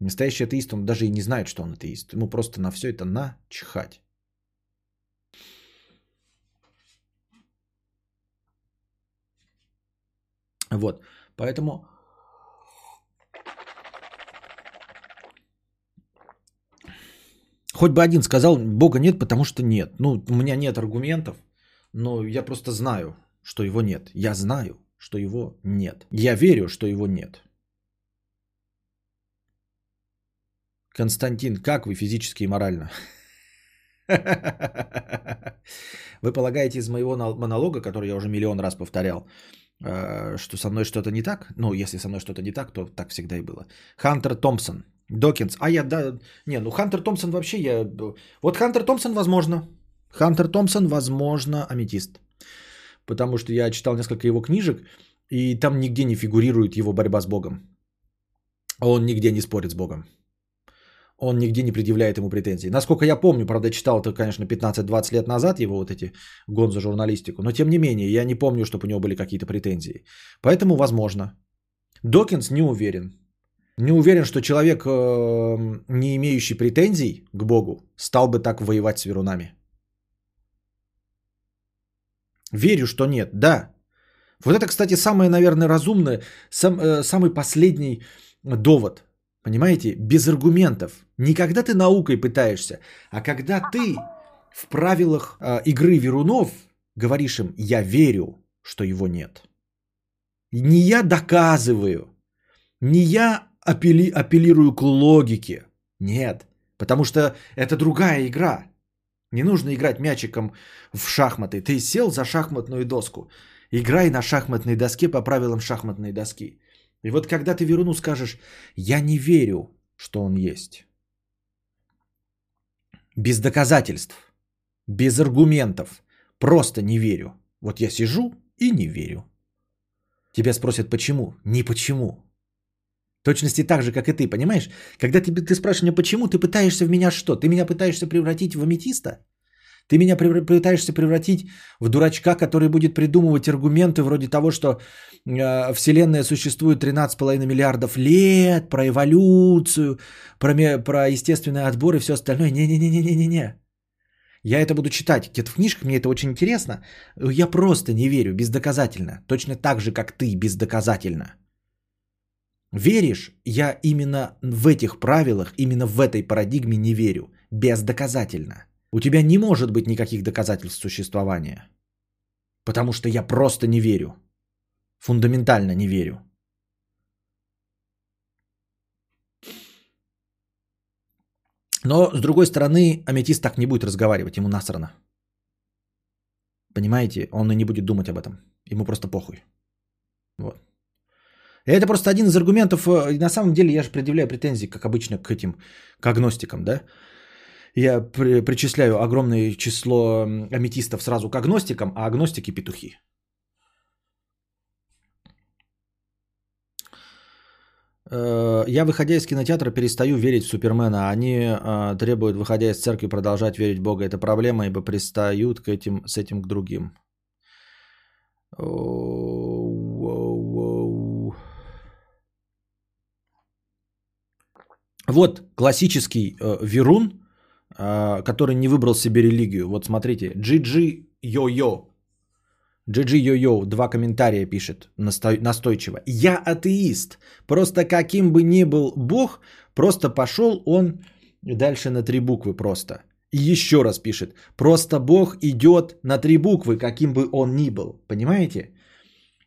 Настоящий атеист, он даже и не знает, что он атеист. Ему просто на все это начихать. Вот. Поэтому хоть бы один сказал, Бога нет, потому что нет. Ну, у меня нет аргументов, но я просто знаю, что его нет. Я знаю, что его нет. Я верю, что его нет. Константин, как вы физически и морально? Вы полагаете из моего монолога, который я уже миллион раз повторял, э, что со мной что-то не так? Ну, если со мной что-то не так, то так всегда и было. Хантер Томпсон, Докинс. А я, да, не, ну Хантер Томпсон вообще я... Вот Хантер Томпсон возможно. Хантер Томпсон, возможно, аметист. Потому что я читал несколько его книжек, и там нигде не фигурирует его борьба с Богом. Он нигде не спорит с Богом. Он нигде не предъявляет ему претензий. Насколько я помню, правда, читал это, конечно, 15-20 лет назад, его вот эти гон за журналистику, но тем не менее, я не помню, чтобы у него были какие-то претензии. Поэтому возможно. Докинс не уверен. Не уверен, что человек, э, не имеющий претензий к Богу, стал бы так воевать с верунами. Верю, что нет, да. Вот это, кстати, самое, наверное, разумное, сам, э, самый последний довод. Понимаете? Без аргументов. Не когда ты наукой пытаешься, а когда ты в правилах э, игры верунов говоришь им, я верю, что его нет. Не я доказываю, не я апелли, апеллирую к логике. Нет, потому что это другая игра. Не нужно играть мячиком в шахматы. Ты сел за шахматную доску. Играй на шахматной доске по правилам шахматной доски. И вот когда ты Веруну скажешь, я не верю, что он есть. Без доказательств, без аргументов, просто не верю. Вот я сижу и не верю. Тебя спросят, почему? Не почему. Точности так же, как и ты, понимаешь? Когда ты, ты спрашиваешь меня, почему, ты пытаешься в меня что? Ты меня пытаешься превратить в аметиста? Ты меня пытаешься превратить в дурачка, который будет придумывать аргументы вроде того, что э, Вселенная существует 13,5 миллиардов лет, про эволюцию, про, про естественный отбор и все остальное. Не-не-не-не-не-не. Я это буду читать где-то в книжках, мне это очень интересно. Я просто не верю, бездоказательно. Точно так же, как ты, бездоказательно. Веришь? Я именно в этих правилах, именно в этой парадигме не верю. Бездоказательно. У тебя не может быть никаких доказательств существования. Потому что я просто не верю. Фундаментально не верю. Но, с другой стороны, аметист так не будет разговаривать, ему насрано. Понимаете? Он и не будет думать об этом. Ему просто похуй. Вот. Это просто один из аргументов. э, На самом деле я же предъявляю претензии, как обычно, к этим, к агностикам, да? Я при- причисляю огромное число аметистов сразу к агностикам, а агностики петухи. Э, Я, выходя из кинотеатра, перестаю верить в Супермена. Они э, требуют, выходя из церкви, продолжать верить в Бога. Это проблема, ибо пристают к этим, с этим к другим. Вот классический э, Верун, э, который не выбрал себе религию. Вот смотрите, GG Йо-Йо. GG Йо-Йо, два комментария пишет настой- настойчиво. Я атеист. Просто каким бы ни был Бог, просто пошел он дальше на три буквы просто. И еще раз пишет. Просто Бог идет на три буквы, каким бы он ни был. Понимаете?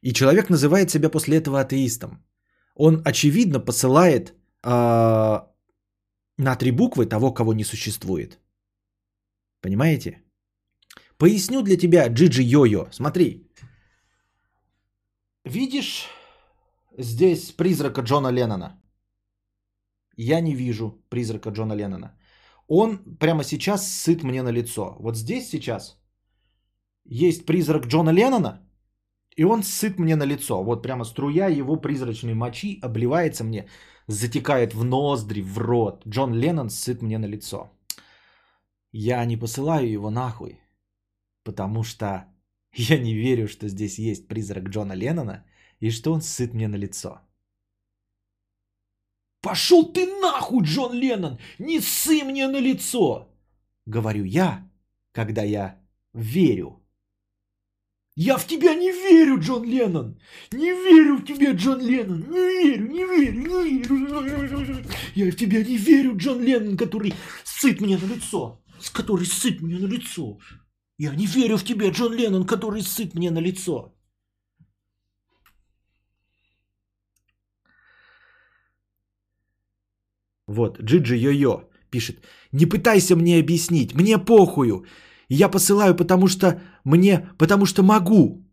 И человек называет себя после этого атеистом. Он, очевидно, посылает а, на три буквы того, кого не существует. Понимаете? Поясню для тебя, Джиджи Йо-Йо. Смотри. Видишь здесь призрака Джона Леннона? Я не вижу призрака Джона Леннона. Он прямо сейчас сыт мне на лицо. Вот здесь сейчас есть призрак Джона Леннона, и он сыт мне на лицо. Вот прямо струя его призрачной мочи обливается мне, затекает в ноздри, в рот. Джон Леннон сыт мне на лицо. Я не посылаю его нахуй, потому что Я не верю, что здесь есть призрак Джона Леннона и что он сыт мне на лицо. Пошел ты нахуй, Джон Леннон! Не ссы мне на лицо! Говорю я, когда я верю. Я в тебя не верю, Джон Леннон! Не верю в тебя, Джон Леннон! Не верю, не верю, не верю! Я в тебя не верю, Джон Леннон, который сыт мне на лицо! С который сыт мне на лицо! Я не верю в тебя, Джон Леннон, который сыт мне на лицо! Вот, Джиджи Йо-Йо пишет. Не пытайся мне объяснить, мне похую. Я посылаю, потому что мне, потому что могу.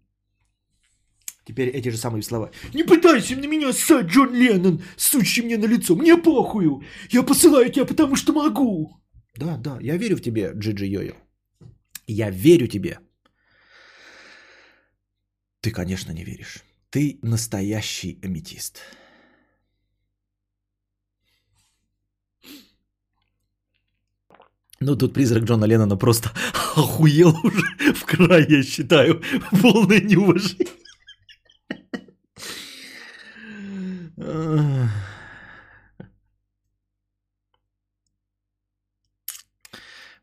Теперь эти же самые слова. Не пытайся на меня ссать, Джон Леннон, сучи мне на лицо, мне похую. Я посылаю тебя, потому что могу. Да, да, я верю в тебе, Джиджи Йо-Йо. Я верю тебе. Ты, конечно, не веришь. Ты настоящий аметист. Ну, тут призрак Джона Леннона просто охуел уже в край, я считаю. Полное неуважение.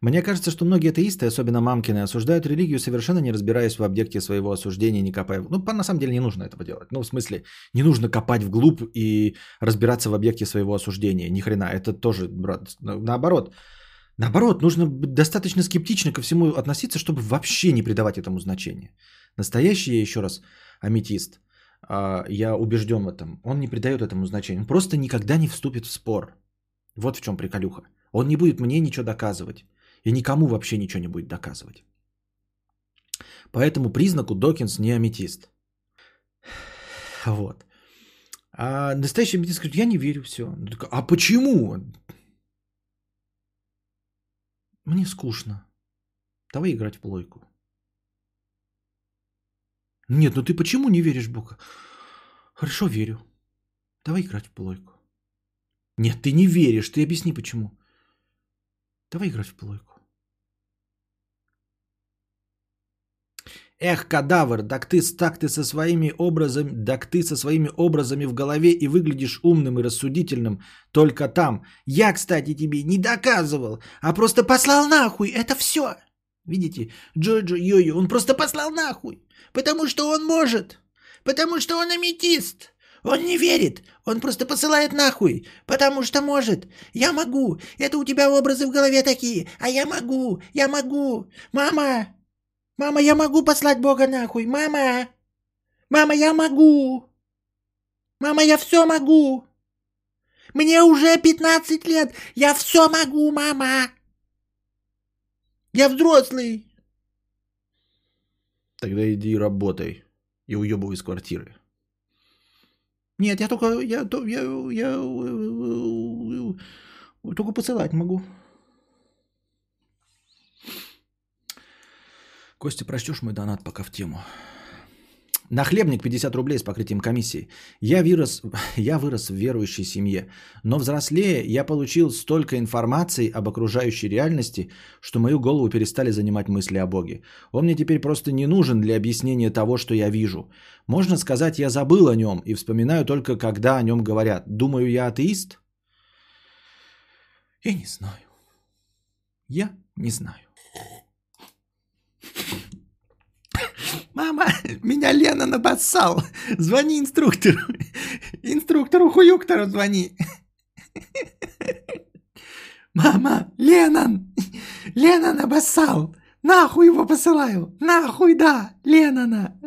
Мне кажется, что многие атеисты, особенно мамкины, осуждают религию, совершенно не разбираясь в объекте своего осуждения, не копая. Ну, по- на самом деле не нужно этого делать. Ну, в смысле, не нужно копать вглубь и разбираться в объекте своего осуждения. Ни хрена. Это тоже, брат, на- наоборот. Наоборот, нужно быть достаточно скептично ко всему относиться, чтобы вообще не придавать этому значения. Настоящий, я еще раз, аметист, а, я убежден в этом, он не придает этому значения. Он просто никогда не вступит в спор. Вот в чем приколюха. Он не будет мне ничего доказывать. И никому вообще ничего не будет доказывать. По этому признаку Докинс не аметист. Вот. А настоящий аметист говорит, я не верю, все. А почему? Мне скучно. Давай играть в плойку. Нет, ну ты почему не веришь в Бога? Хорошо, верю. Давай играть в плойку. Нет, ты не веришь. Ты объясни, почему. Давай играть в плойку. Эх, кадавр, так ты, так ты со своими образами, так ты со своими образами в голове и выглядишь умным и рассудительным только там. Я, кстати, тебе не доказывал, а просто послал нахуй, это все. Видите, Джоджо Йо-Йо, он просто послал нахуй, потому что он может, потому что он аметист. Он не верит, он просто посылает нахуй, потому что может. Я могу, это у тебя образы в голове такие, а я могу, я могу. Мама, мама, я могу послать Бога нахуй, мама. Мама, я могу. Мама, я все могу. Мне уже 15 лет, я все могу, мама. Я взрослый. Тогда иди работай и уебывай из квартиры. Нет, я только, я, то- я, я, э, э, только посылать могу. Костя, прочтешь мой донат пока в тему. Нахлебник 50 рублей с покрытием комиссии. Я вырос, я вырос в верующей семье, но взрослее я получил столько информации об окружающей реальности, что мою голову перестали занимать мысли о Боге. Он мне теперь просто не нужен для объяснения того, что я вижу. Можно сказать, я забыл о нем и вспоминаю только, когда о нем говорят. Думаю, я атеист? Я не знаю. Я не знаю. Мама, меня Лена набоссал. Звони инструктору. Инструктору Хуюктору звони. Мама, Ленан, Ленан обоссал. Нахуй его посылаю. Нахуй, да, Ленана.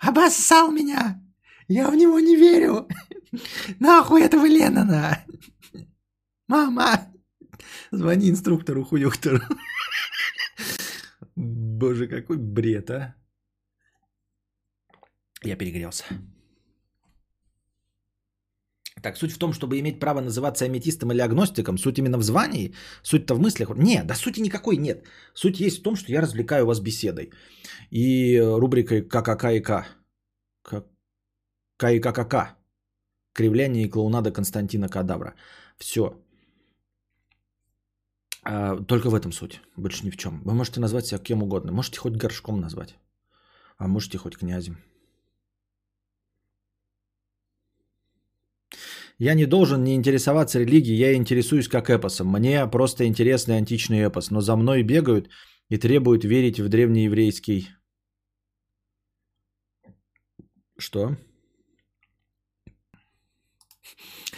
Обоссал меня. Я в него не верю. Нахуй этого Ленана. Мама, звони инструктору Хуюктору. Боже, какой бред, а. Я перегрелся. Так, суть в том, чтобы иметь право называться аметистом или агностиком, суть именно в звании, суть-то в мыслях. Нет, да сути никакой нет. Суть есть в том, что я развлекаю вас беседой. И рубрикой ККК и К. К К и ККК. Кривляние и клоунада Константина Кадавра. Все. А, только в этом суть. Больше ни в чем. Вы можете назвать себя кем угодно. Можете хоть горшком назвать. А можете хоть князем. Я не должен не интересоваться религией, я интересуюсь как эпосом. Мне просто интересный античный эпос, но за мной бегают и требуют верить в древнееврейский... Что?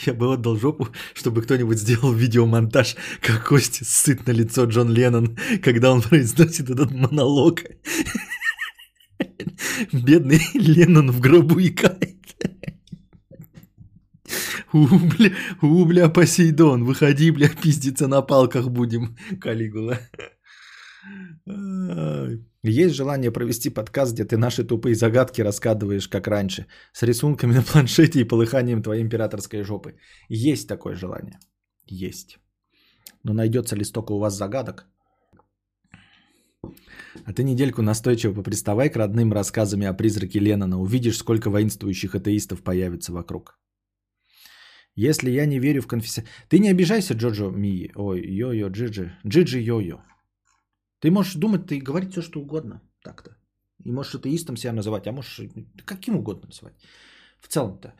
Я бы отдал жопу, чтобы кто-нибудь сделал видеомонтаж, как Костя сыт на лицо Джон Леннон, когда он произносит этот монолог. Бедный Леннон в гробу икает. У, бля, у, бля, Посейдон, выходи, бля, пиздиться на палках будем, Калигула. Есть желание провести подкаст, где ты наши тупые загадки раскадываешь, как раньше, с рисунками на планшете и полыханием твоей императорской жопы. Есть такое желание. Есть. Но найдется ли столько у вас загадок? А ты недельку настойчиво поприставай к родным рассказами о призраке Леннона. Увидишь, сколько воинствующих атеистов появится вокруг. Если я не верю в конфессию... Ты не обижайся, Джоджо Ми. Ой, йо-йо, Джиджи. Джиджи йо-йо. Ты можешь думать, ты говорить все, что угодно. Так-то. И можешь атеистом себя называть, а можешь каким угодно называть. В целом-то.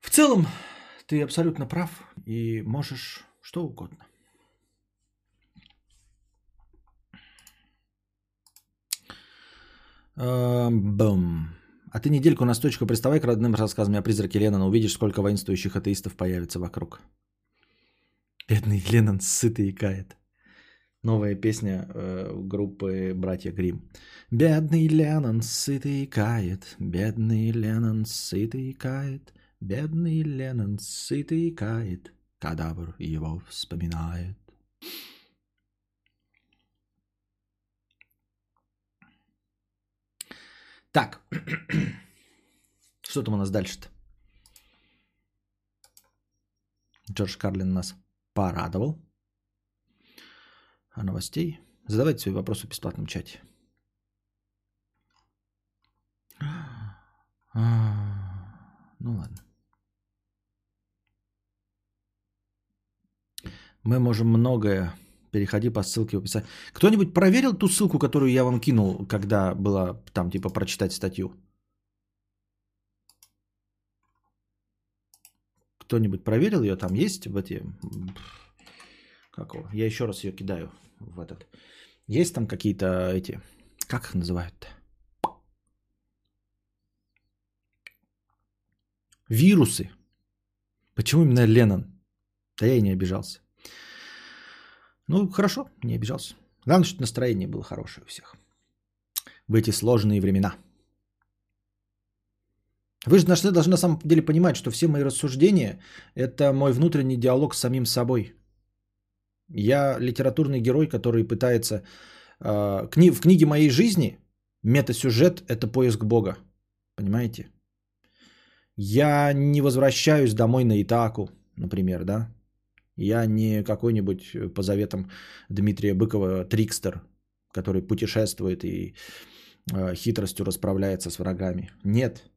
В целом, ты абсолютно прав и можешь что угодно. Бум. А ты недельку настойчиво приставай к родным рассказам о призраке Леннона, увидишь, сколько воинствующих атеистов появится вокруг. Бедный Леннон сытый и кает. Новая песня э, группы «Братья Грим. Бедный Леннон сытый и кает, бедный Леннон сытый и кает, бедный Леннон сытый и кает, кадавр его вспоминает. Так, что там у нас дальше-то? Джордж Карлин нас порадовал. А новостей? Задавайте свои вопросы в бесплатном чате. Ну ладно. Мы можем многое Переходи по ссылке в описании. Кто-нибудь проверил ту ссылку, которую я вам кинул, когда было там типа прочитать статью? Кто-нибудь проверил ее? Там есть в эти... Как его? Я еще раз ее кидаю в этот. Есть там какие-то эти... Как их называют-то? Вирусы. Почему именно Леннон? Да я и не обижался. Ну, хорошо, не обижался. Главное, что настроение было хорошее у всех. В эти сложные времена. Вы же должны, должны на самом деле понимать, что все мои рассуждения – это мой внутренний диалог с самим собой. Я литературный герой, который пытается… Э, кни, в книге моей жизни метасюжет – это поиск Бога. Понимаете? Я не возвращаюсь домой на Итаку, например, да? Я не какой-нибудь э, по заветам Дмитрия Быкова трикстер, который путешествует и э, хитростью расправляется с врагами. Нет.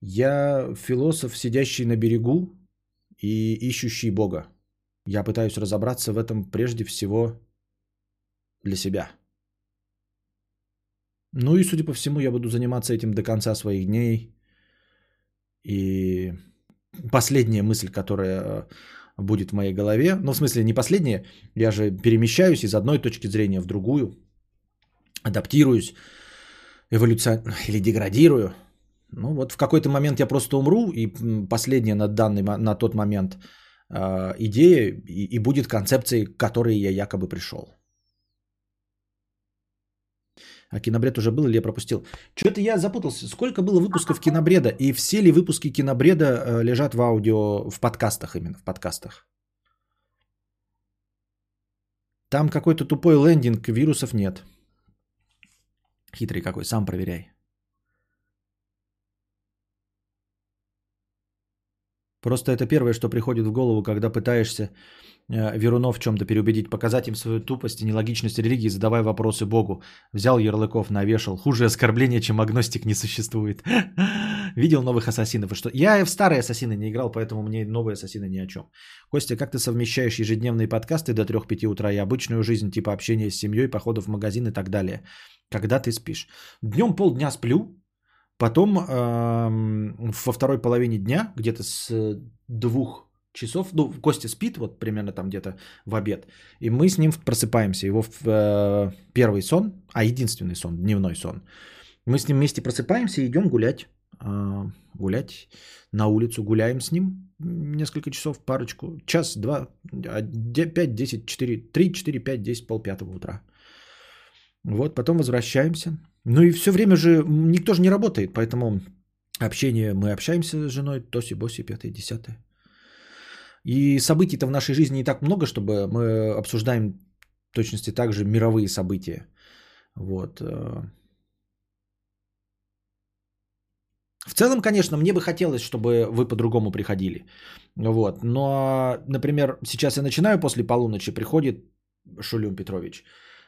Я философ, сидящий на берегу и ищущий Бога. Я пытаюсь разобраться в этом прежде всего для себя. Ну и, судя по всему, я буду заниматься этим до конца своих дней. И последняя мысль, которая э, будет в моей голове. Ну, в смысле, не последнее. Я же перемещаюсь из одной точки зрения в другую. Адаптируюсь, эволюционирую или деградирую. Ну, вот в какой-то момент я просто умру, и последняя на, данный, на тот момент э, идея и, и будет концепцией, к которой я якобы пришел. А кинобред уже был или я пропустил? Что-то я запутался. Сколько было выпусков кинобреда? И все ли выпуски кинобреда э, лежат в аудио, в подкастах именно, в подкастах? Там какой-то тупой лендинг, вирусов нет. Хитрый какой, сам проверяй. Просто это первое, что приходит в голову, когда пытаешься Верунов в чем-то переубедить, показать им свою тупость и нелогичность религии, задавая вопросы Богу. Взял ярлыков, навешал. Хуже оскорбления, чем агностик, не существует. Видел новых ассасинов и что? Я в старые ассасины не играл, поэтому мне новые ассасины ни о чем. Костя, как ты совмещаешь ежедневные подкасты до 3-5 утра и обычную жизнь, типа общения с семьей, походов в магазин и так далее? Когда ты спишь? Днем полдня сплю, потом эм, во второй половине дня, где-то с двух часов, ну, Костя спит вот примерно там где-то в обед, и мы с ним просыпаемся. Его э, первый сон, а единственный сон, дневной сон, мы с ним вместе просыпаемся и идем гулять. Э, гулять на улицу, гуляем с ним несколько часов, парочку, час, два, 5, 10, 4, 3, 4, 5, 10, пол пятого утра. Вот, потом возвращаемся. Ну и все время же никто же не работает, поэтому общение, мы общаемся с женой, тоси, боси, пятое, десятое. И событий-то в нашей жизни не так много, чтобы мы обсуждаем в точности также мировые события. Вот. Э. В целом, конечно, мне бы хотелось, чтобы вы по-другому приходили. Вот. Но, например, сейчас я начинаю после полуночи, приходит Шулюм Петрович.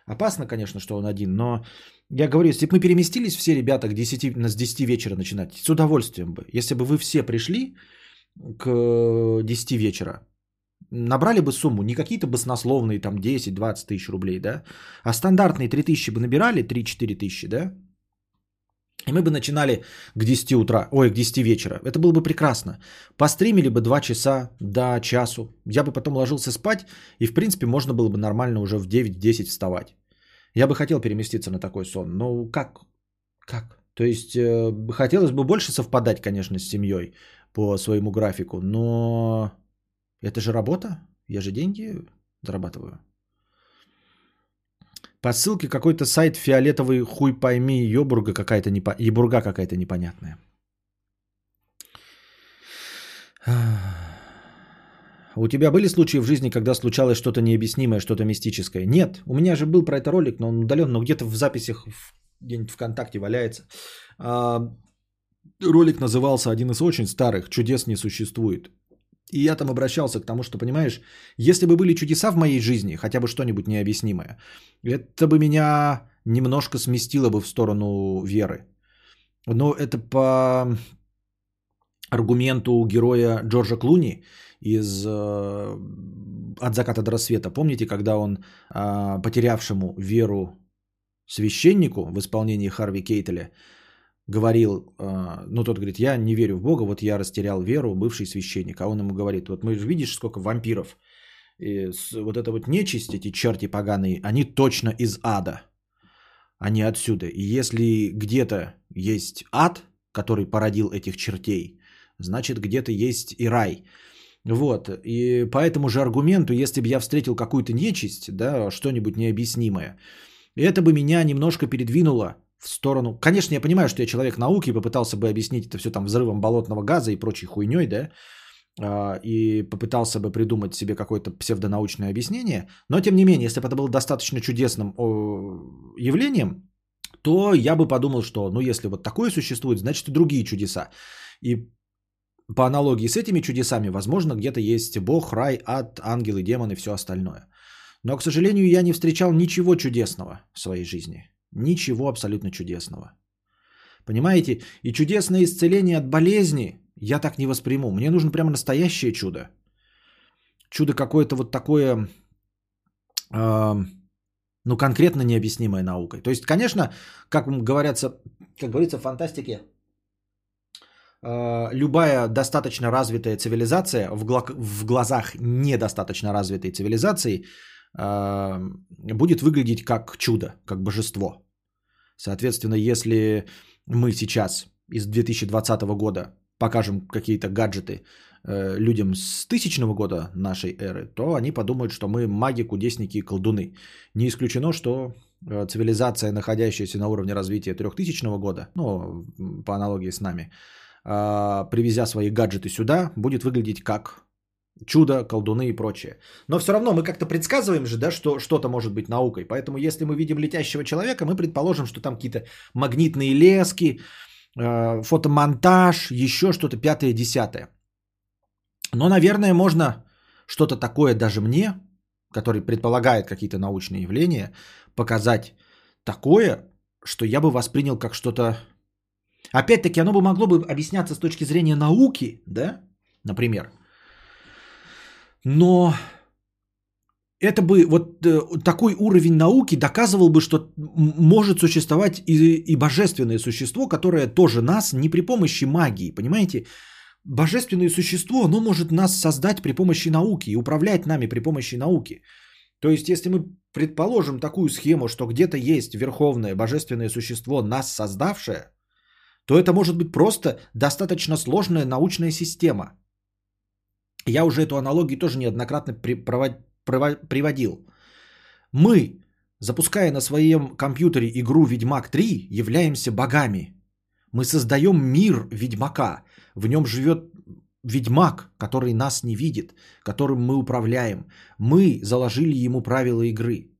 Опасно, конечно, что он один, но я говорю, если бы мы переместились все ребята к 10, с 10 вечера начинать, с удовольствием бы. Если бы вы все пришли, к 10 вечера, набрали бы сумму, не какие-то баснословные там 10-20 тысяч рублей, да, а стандартные 3 тысячи бы набирали, 3-4 тысячи, да, и мы бы начинали к 10 утра, ой, к 10 вечера. Это было бы прекрасно. Постримили бы 2 часа до часу. Я бы потом ложился спать, и в принципе можно было бы нормально уже в 9-10 вставать. Я бы хотел переместиться на такой сон. Но как? Как? То есть э, хотелось бы больше совпадать, конечно, с семьей по своему графику, но это же работа, я же деньги зарабатываю. По ссылке какой-то сайт фиолетовый хуй пойми, ёбурга какая-то непо... ебурга какая-то непонятная. У тебя были случаи в жизни, когда случалось что-то необъяснимое, что-то мистическое? Нет, у меня же был про это ролик, но он удален, но где-то в записях где-нибудь ВКонтакте валяется. А, ролик назывался один из очень старых «Чудес не существует». И я там обращался к тому, что, понимаешь, если бы были чудеса в моей жизни, хотя бы что-нибудь необъяснимое, это бы меня немножко сместило бы в сторону веры. Но это по аргументу героя Джорджа Клуни из э, «От заката до рассвета». Помните, когда он э, потерявшему веру священнику в исполнении Харви Кейтеля говорил, а, ну тот говорит, я не верю в Бога, вот я растерял веру, бывший священник. А он ему говорит, вот мы видишь, сколько вампиров. И вот это вот нечисть, эти черти поганые, они точно из ада. Они отсюда. И если где-то есть ад, который породил этих чертей, значит где-то есть и рай. Вот. И по этому же аргументу, если бы я встретил какую-то нечисть, да, что-нибудь необъяснимое, это бы меня немножко передвинуло в сторону... Конечно, я понимаю, что я человек науки, попытался бы объяснить это все там взрывом болотного газа и прочей хуйней, да, а, и попытался бы придумать себе какое-то псевдонаучное объяснение, но тем не менее, если бы это было достаточно чудесным явлением, то я бы подумал, что, ну, если вот такое существует, значит и другие чудеса. И по аналогии с этими чудесами, возможно, где-то есть Бог, рай, ад, ангелы, демоны и все остальное. Но, к сожалению, я не встречал ничего чудесного в своей жизни. Ничего абсолютно чудесного. Понимаете? И чудесное исцеление от болезни я так не восприму. Мне нужно прямо настоящее чудо. Чудо какое-то вот такое, э, ну, конкретно необъяснимое наукой. То есть, конечно, как говорятся, как говорится в фантастике, э, любая достаточно развитая цивилизация в, гла- в глазах недостаточно развитой цивилизации – будет выглядеть как чудо, как божество. Соответственно, если мы сейчас из 2020 года покажем какие-то гаджеты э, людям с тысячного года нашей эры, то они подумают, что мы маги, кудесники и колдуны. Не исключено, что э, цивилизация, находящаяся на уровне развития трехтысячного года, ну, по аналогии с нами, э, привезя свои гаджеты сюда, будет выглядеть как чудо, колдуны и прочее. Но все равно мы как-то предсказываем же, да, что что-то может быть наукой. Поэтому если мы видим летящего человека, мы предположим, что там какие-то магнитные лески, э, фотомонтаж, еще что-то пятое, десятое. Но, наверное, можно что-то такое даже мне, который предполагает какие-то научные явления, показать такое, что я бы воспринял как что-то Опять-таки, оно бы могло бы объясняться с точки зрения науки, да, например. Но это бы вот э, такой уровень науки доказывал бы, что может существовать и, и божественное существо, которое тоже нас не при помощи магии, понимаете? Божественное существо, оно может нас создать при помощи науки и управлять нами при помощи науки. То есть, если мы предположим такую схему, что где-то есть верховное божественное существо, нас создавшее, то это может быть просто достаточно сложная научная система. Я уже эту аналогию тоже неоднократно приводил. Мы, запуская на своем компьютере игру Ведьмак 3, являемся богами. Мы создаем мир Ведьмака. В нем живет Ведьмак, который нас не видит, которым мы управляем. Мы заложили ему правила игры.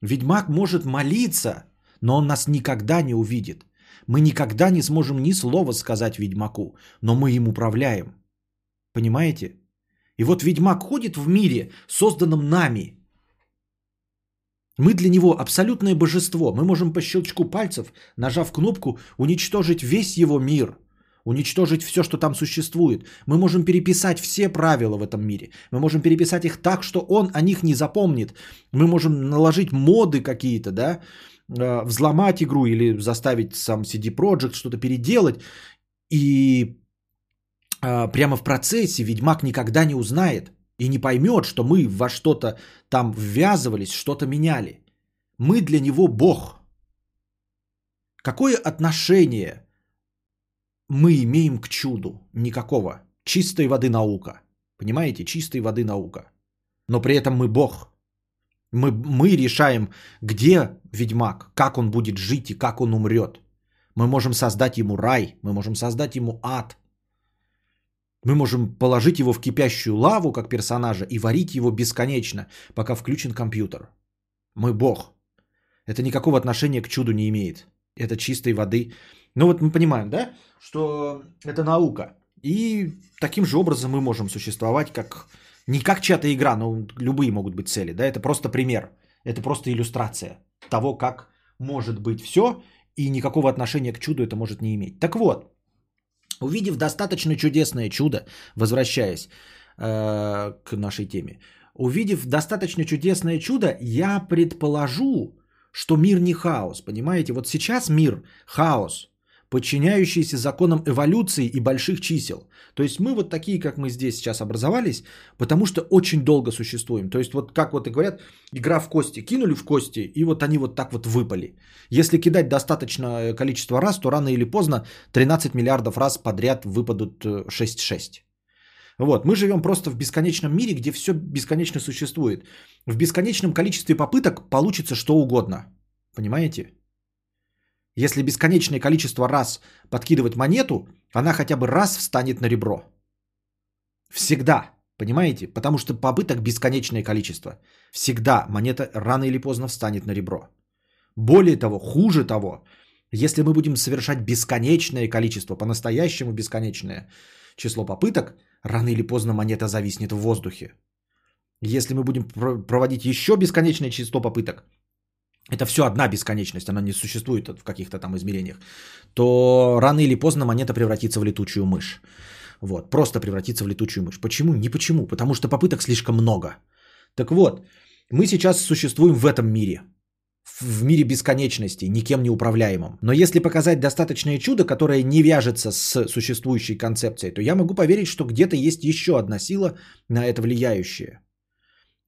Ведьмак может молиться, но он нас никогда не увидит. Мы никогда не сможем ни слова сказать Ведьмаку, но мы им управляем. Понимаете? И вот Ведьмак ходит в мире, созданном нами. Мы для него абсолютное божество. Мы можем по щелчку пальцев, нажав кнопку, уничтожить весь его мир. Уничтожить все, что там существует. Мы можем переписать все правила в этом мире. Мы можем переписать их так, что он о них не запомнит. Мы можем наложить моды какие-то, да, э, взломать игру или заставить сам CD Projekt что-то переделать. И прямо в процессе Ведьмак никогда не узнает и не поймет, что мы во что-то там ввязывались, что-то меняли. Мы для него Бог. Какое отношение мы имеем к чуду? Никакого. Чистой воды наука. Понимаете? Чистой воды наука. Но при этом мы Бог. Мы, мы решаем, где ведьмак, как он будет жить и как он умрет. Мы можем создать ему рай, мы можем создать ему ад. Мы можем положить его в кипящую лаву, как персонажа, и варить его бесконечно, пока включен компьютер. Мы Бог. Это никакого отношения к чуду не имеет. Это чистой воды. Ну вот мы понимаем, да, что это наука. И таким же образом мы можем существовать, как не как чья-то игра, но любые могут быть цели. Да? Это просто пример. Это просто иллюстрация того, как может быть все, и никакого отношения к чуду это может не иметь. Так вот, увидев достаточно чудесное чудо, возвращаясь э, к нашей теме, увидев достаточно чудесное чудо, я предположу, что мир не хаос, понимаете? Вот сейчас мир хаос, подчиняющийся законам эволюции и больших чисел. То есть мы вот такие, как мы здесь сейчас образовались, потому что очень долго существуем. То есть вот как вот и говорят, игра в кости, кинули в кости, и вот они вот так вот выпали. Если кидать достаточное количество раз, то рано или поздно 13 миллиардов раз подряд выпадут 6-6. Вот, мы живем просто в бесконечном мире, где все бесконечно существует. В бесконечном количестве попыток получится что угодно. Понимаете? Если бесконечное количество раз подкидывать монету, она хотя бы раз встанет на ребро. Всегда. Понимаете? Потому что попыток бесконечное количество. Всегда монета рано или поздно встанет на ребро. Более того, хуже того, если мы будем совершать бесконечное количество, по-настоящему бесконечное число попыток, рано или поздно монета зависнет в воздухе. Если мы будем проводить еще бесконечное число попыток, это все одна бесконечность, она не существует в каких-то там измерениях, то рано или поздно монета превратится в летучую мышь. Вот, просто превратится в летучую мышь. Почему? Не почему, потому что попыток слишком много. Так вот, мы сейчас существуем в этом мире, в мире бесконечности, никем не управляемом. Но если показать достаточное чудо, которое не вяжется с существующей концепцией, то я могу поверить, что где-то есть еще одна сила на это влияющая.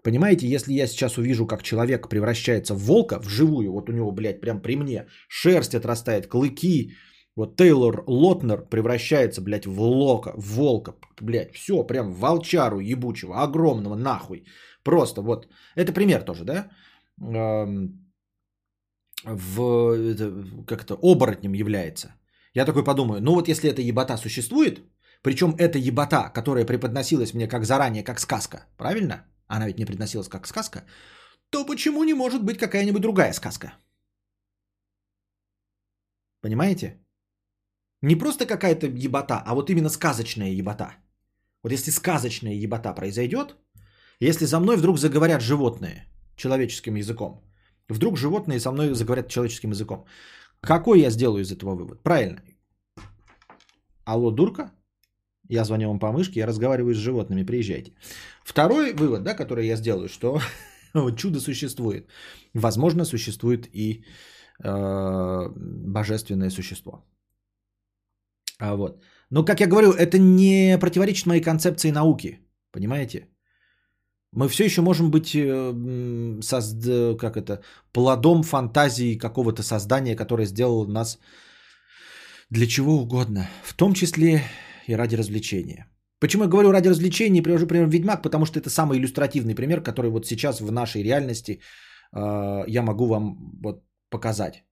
Понимаете, если я сейчас увижу, как человек превращается в волка, вживую, вот у него, блядь, прям при мне, шерсть отрастает, клыки, вот Тейлор Лотнер превращается, блядь, в лока, в волка, блядь, все, прям волчару ебучего, огромного, нахуй. Просто вот, это пример тоже, да? В, это, как то оборотнем является. Я такой подумаю, ну вот если эта ебота существует, причем эта ебота, которая преподносилась мне как заранее, как сказка, правильно? Она ведь не предносилась как сказка, то почему не может быть какая-нибудь другая сказка? Понимаете? Не просто какая-то ебота, а вот именно сказочная ебота. Вот если сказочная ебота произойдет, если за мной вдруг заговорят животные человеческим языком, вдруг животные со мной заговорят человеческим языком, какой я сделаю из этого вывод? Правильно. Алло, дурка? Я звоню вам по мышке, я разговариваю с животными, приезжайте. Второй вывод, да, который я сделаю, что чудо существует. Возможно, существует и э, божественное существо. А вот. Но, как я говорю, это не противоречит моей концепции науки. Понимаете? Мы все еще можем быть э, созд... как это, плодом фантазии какого-то создания, которое сделало нас для чего угодно. В том числе и ради развлечения. Почему я говорю ради развлечения и привожу пример Ведьмак? Потому что это самый иллюстративный пример, который вот сейчас в нашей реальности э, я могу вам вот показать.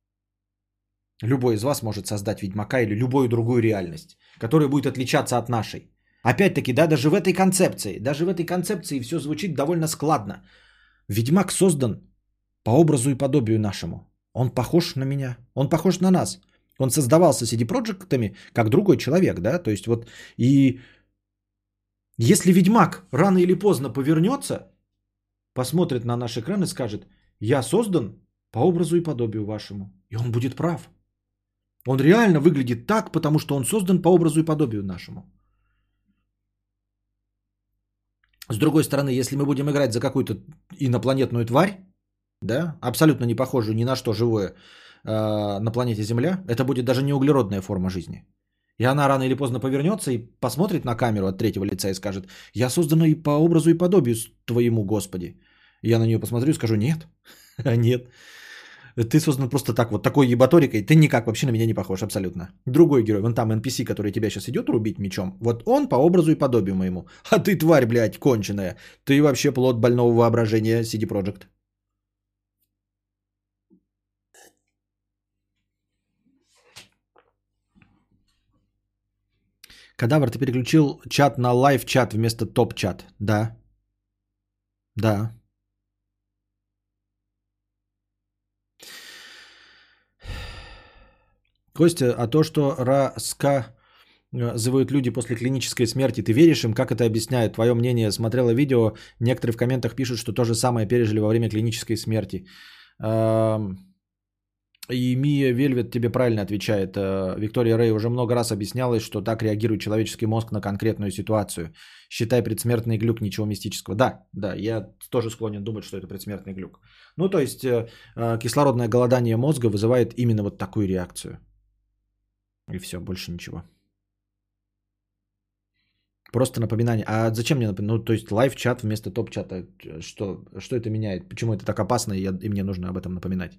Любой из вас может создать Ведьмака или любую другую реальность, которая будет отличаться от нашей. Опять-таки, да, даже в этой концепции, даже в этой концепции все звучит довольно складно. Ведьмак создан по образу и подобию нашему. Он похож на меня, он похож на нас. Он создавался CD Projektами как другой человек, да, то есть вот и если Ведьмак рано или поздно повернется, посмотрит на наш экран и скажет, я создан по образу и подобию вашему, и он будет прав. Он реально выглядит так, потому что он создан по образу и подобию нашему. С другой стороны, если мы будем играть за какую-то инопланетную тварь, да, абсолютно не похожую ни на что живое э, на планете Земля, это будет даже не углеродная форма жизни. И она рано или поздно повернется и посмотрит на камеру от третьего лица и скажет, я создана и по образу и подобию твоему Господи. Я на нее посмотрю и скажу, нет, нет. Ты создан просто так вот, такой ебаторикой, ты никак вообще на меня не похож абсолютно. Другой герой, вон там NPC, который тебя сейчас идет рубить мечом, вот он по образу и подобию моему. А ты тварь, блядь, конченая. Ты вообще плод больного воображения CD Projekt. Кадавр, ты переключил чат на лайв-чат вместо топ-чат. Да. Да. Костя, а то, что РАСК зовут люди после клинической смерти, ты веришь им? Как это объясняют? Твое мнение, смотрела видео, некоторые в комментах пишут, что то же самое пережили во время клинической смерти. И Мия Вельвет тебе правильно отвечает. Э, Виктория Рэй уже много раз объяснялась, что так реагирует человеческий мозг на конкретную ситуацию. Считай предсмертный глюк, ничего мистического. Да, да, я тоже склонен думать, что это предсмертный глюк. Ну, то есть э, э, кислородное голодание мозга вызывает именно вот такую реакцию. И все, больше ничего. Просто напоминание. А зачем мне напоминать? Ну, то есть лайв-чат вместо топ-чата. Что, что это меняет? Почему это так опасно, и, я, и мне нужно об этом напоминать?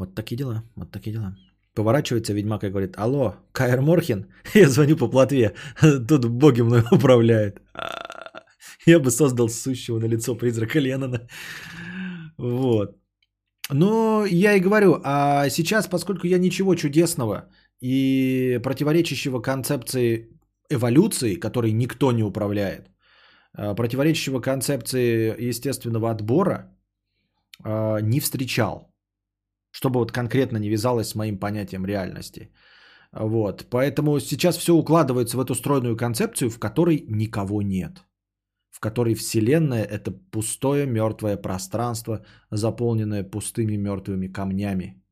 Вот такие дела, вот такие дела. Поворачивается ведьмак и говорит, алло, Каэр Морхин? Я звоню по плотве, тут боги мной управляют. Я бы создал сущего на лицо призрака Леннона. Вот. Но я и говорю, а сейчас, поскольку я ничего чудесного и противоречащего концепции эволюции, которой никто не управляет, а, противоречащего концепции естественного отбора а, не встречал чтобы вот конкретно не вязалось с моим понятием реальности. Вот. Поэтому сейчас все укладывается в эту стройную концепцию, в которой никого нет. В которой Вселенная – это пустое мертвое пространство, заполненное пустыми мертвыми камнями,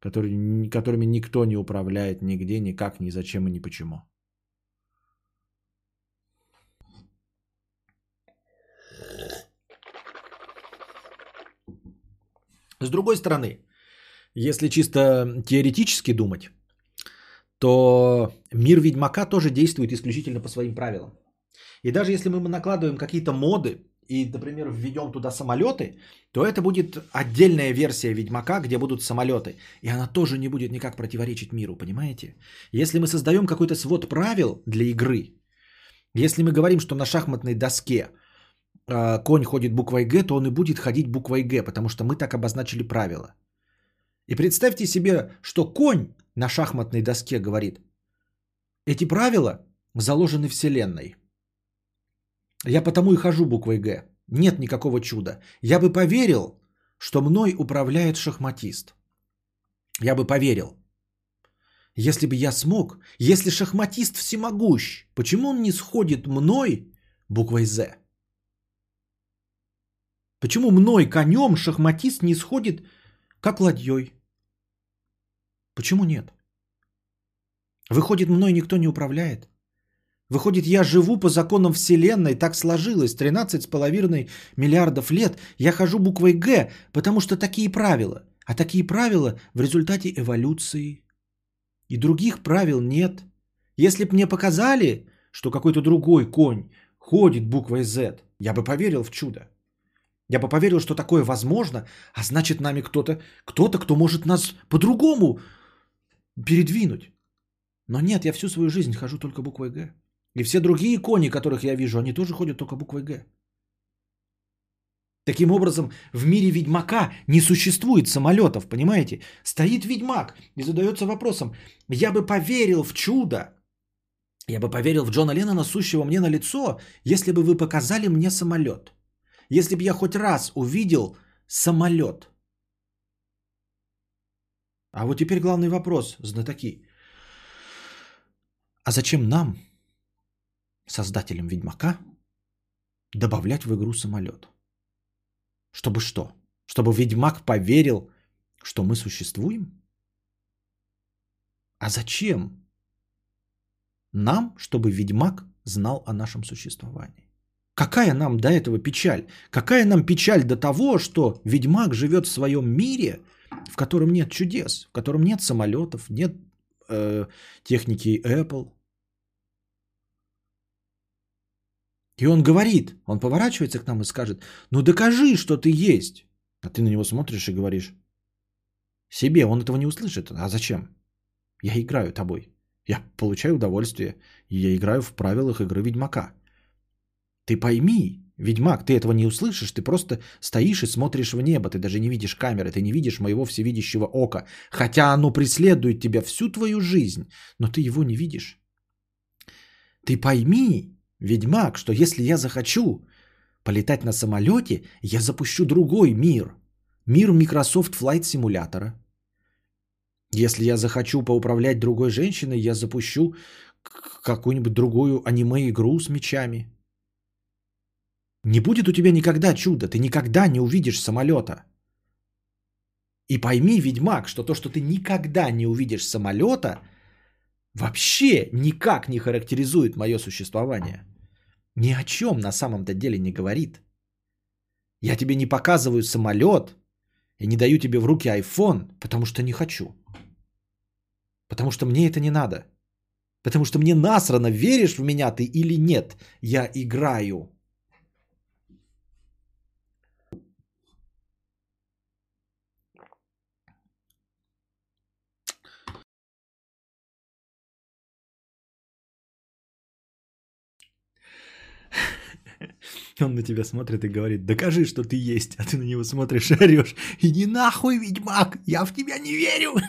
которые, которыми никто не управляет нигде, никак, ни зачем и ни почему. С другой стороны, если чисто теоретически думать, то мир Ведьмака тоже действует исключительно по своим правилам. И даже если мы накладываем какие-то моды и, например, введем туда самолеты, то это будет отдельная версия Ведьмака, где будут самолеты. И она тоже не будет никак противоречить миру, понимаете? Если мы создаем какой-то свод правил для игры, если мы говорим, что на шахматной доске э, конь ходит буквой Г, то он и будет ходить буквой Г, потому что мы так обозначили правила. И представьте себе, что конь на шахматной доске говорит, эти правила заложены Вселенной. Я потому и хожу буквой Г. Нет никакого чуда. Я бы поверил, что мной управляет шахматист. Я бы поверил. Если бы я смог, если шахматист всемогущ, почему он не сходит мной буквой З? Почему мной конем шахматист не сходит как ладьей? Почему нет? Выходит, мной никто не управляет. Выходит, я живу по законам Вселенной, так сложилось, 13,5 миллиардов лет, я хожу буквой «Г», потому что такие правила. А такие правила в результате эволюции. И других правил нет. Если бы мне показали, что какой-то другой конь ходит буквой Z, я бы поверил в чудо. Я бы поверил, что такое возможно, а значит нами кто-то, кто-то, кто может нас по-другому передвинуть. Но нет, я всю свою жизнь хожу только буквой Г. И все другие кони, которых я вижу, они тоже ходят только буквой Г. Таким образом, в мире ведьмака не существует самолетов, понимаете? Стоит ведьмак и задается вопросом, я бы поверил в чудо, я бы поверил в Джона Леннона, сущего мне на лицо, если бы вы показали мне самолет. Если бы я хоть раз увидел самолет. А вот теперь главный вопрос, знатоки. А зачем нам, создателям Ведьмака, добавлять в игру самолет? Чтобы что? Чтобы Ведьмак поверил, что мы существуем? А зачем нам, чтобы Ведьмак знал о нашем существовании? Какая нам до этого печаль? Какая нам печаль до того, что Ведьмак живет в своем мире, в котором нет чудес, в котором нет самолетов, нет э, техники Apple, И он говорит, он поворачивается к нам и скажет, ну докажи, что ты есть. А ты на него смотришь и говоришь, себе он этого не услышит. А зачем? Я играю тобой. Я получаю удовольствие. Я играю в правилах игры Ведьмака. Ты пойми, Ведьмак, ты этого не услышишь, ты просто стоишь и смотришь в небо, ты даже не видишь камеры, ты не видишь моего всевидящего ока, хотя оно преследует тебя всю твою жизнь, но ты его не видишь. Ты пойми, Ведьмак, что если я захочу полетать на самолете, я запущу другой мир. Мир Microsoft Flight симулятора. Если я захочу поуправлять другой женщиной, я запущу какую-нибудь другую аниме-игру с мечами. Не будет у тебя никогда чуда, ты никогда не увидишь самолета. И пойми, ведьмак, что то, что ты никогда не увидишь самолета – вообще никак не характеризует мое существование. Ни о чем на самом-то деле не говорит. Я тебе не показываю самолет и не даю тебе в руки iPhone, потому что не хочу. Потому что мне это не надо. Потому что мне насрано, веришь в меня ты или нет. Я играю. Он на тебя смотрит и говорит, докажи, что ты есть. А ты на него смотришь и орешь. Иди нахуй, ведьмак, я в тебя не верю.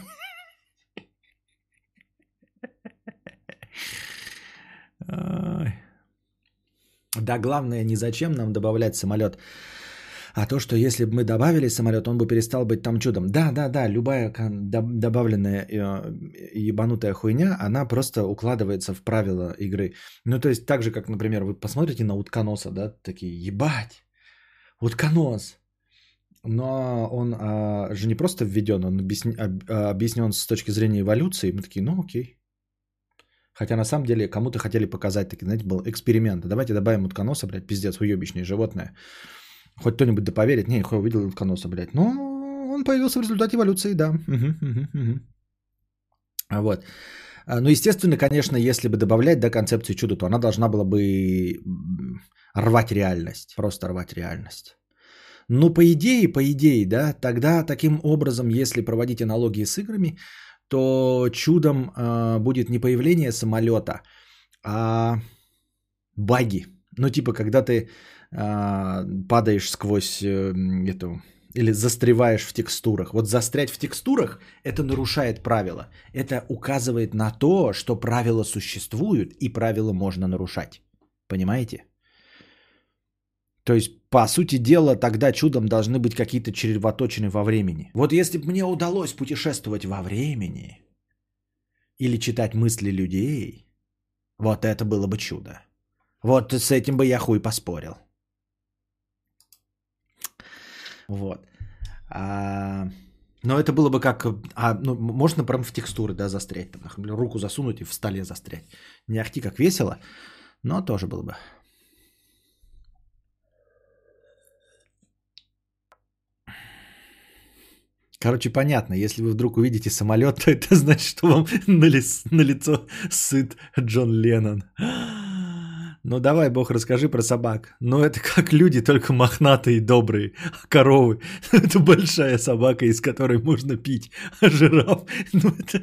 Да, главное, не зачем нам добавлять самолет а то, что если бы мы добавили самолет, он бы перестал быть там чудом. Да, да, да, любая добавленная э, ебанутая хуйня, она просто укладывается в правила игры. Ну, то есть так же, как, например, вы посмотрите на утконоса, да, такие, ебать, утконос. Но он а, же не просто введен, он объясни, а, объяснен с точки зрения эволюции. Мы такие, ну окей. Хотя на самом деле кому-то хотели показать, такие, знаете, был эксперимент. Давайте добавим утконоса, блядь, пиздец, уебищное животное. Хоть кто-нибудь да поверит. Не, хуй увидел утконоса, блядь. Но он появился в результате эволюции, да. Угу. Вот. Ну, естественно, конечно, если бы добавлять да, концепцию чуда, то она должна была бы рвать реальность. Просто рвать реальность. Ну, по идее, по идее, да, тогда таким образом, если проводить аналогии с играми, то чудом э, будет не появление самолета, а баги. Ну, типа, когда ты а, падаешь сквозь э, эту или застреваешь в текстурах. Вот застрять в текстурах это нарушает правила. Это указывает на то, что правила существуют и правила можно нарушать. Понимаете? То есть, по сути дела, тогда чудом должны быть какие-то червоточины во времени. Вот если бы мне удалось путешествовать во времени или читать мысли людей, вот это было бы чудо. Вот с этим бы я хуй поспорил. Вот. А, Но это было бы как... А, ну, можно прям в текстуры, да, застрять. Там, руку засунуть и в столе застрять. Не ахти как весело, но тоже было бы. Короче, понятно, если вы вдруг увидите самолет, то это значит, что вам на, лис, на лицо сыт Джон Леннон. Ну давай, Бог, расскажи про собак. Ну это как люди, только мохнатые и добрые. А коровы – это большая собака, из которой можно пить. А жираф – ну это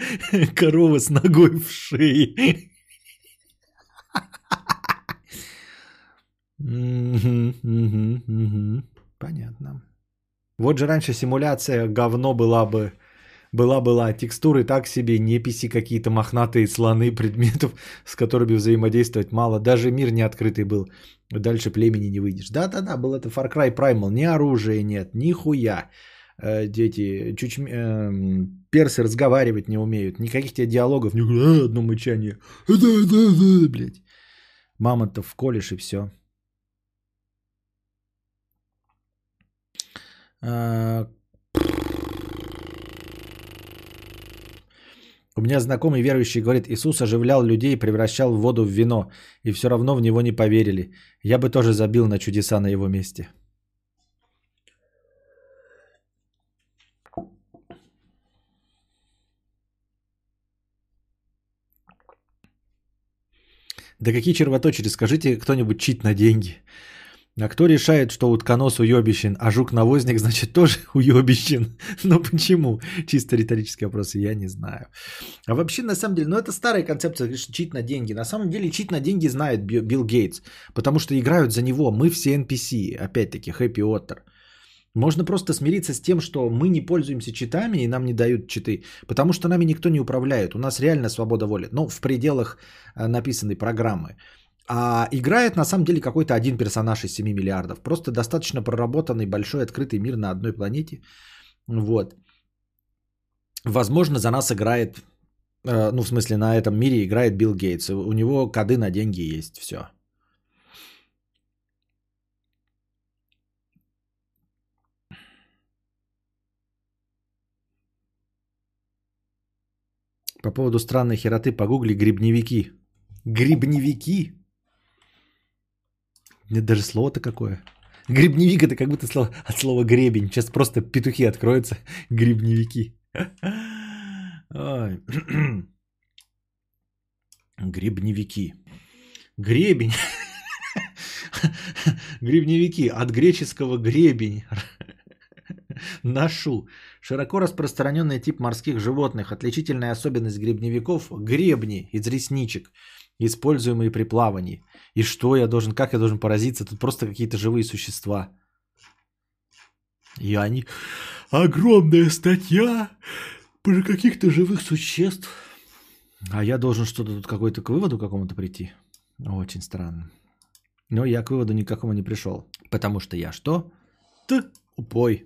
корова с ногой в шее. Понятно. Вот же раньше симуляция говно была бы была-была, текстуры так себе, неписи какие-то мохнатые слоны предметов, с которыми взаимодействовать мало. Даже мир не открытый был. Дальше племени не выйдешь. Да-да-да, был это Far Cry Primal. Ни оружия нет, ни хуя. Э, дети, чуть, э, персы разговаривать не умеют. Никаких тебе диалогов, ни а, одно мычание. Блядь. Мамонтов вколешь и все. У меня знакомый верующий говорит, Иисус оживлял людей, превращал воду в вино, и все равно в него не поверили. Я бы тоже забил на чудеса на его месте. Да какие червоточери, скажите кто-нибудь чит на деньги. А кто решает, что утконос уебищен, а жук-навозник, значит, тоже уебищен? Ну почему? Чисто риторический вопрос, я не знаю. А вообще, на самом деле, ну это старая концепция, говоришь, чит на деньги. На самом деле, чит на деньги знает Билл Гейтс, потому что играют за него. Мы все NPC, опять-таки, Happy Otter. Можно просто смириться с тем, что мы не пользуемся читами и нам не дают читы, потому что нами никто не управляет. У нас реально свобода воли, но в пределах э, написанной программы. А играет на самом деле какой-то один персонаж из 7 миллиардов. Просто достаточно проработанный большой открытый мир на одной планете. Вот. Возможно, за нас играет, э, ну в смысле на этом мире играет Билл Гейтс. У него коды на деньги есть, все. По поводу странной хероты погугли грибневики. Грибневики? Нет даже слово-то какое. Грибневик это как будто слово, от слова гребень. Сейчас просто петухи откроются. Грибневики. Грибневики. Гребень. Грибневики. От греческого гребень. Ношу. Широко распространенный тип морских животных. Отличительная особенность грибневиков – гребни из ресничек используемые при плавании. И что я должен, как я должен поразиться? Тут просто какие-то живые существа. И они... Огромная статья про каких-то живых существ. А я должен что-то тут какой-то к выводу какому-то прийти. Очень странно. Но я к выводу никакому не пришел. Потому что я что? Т упой.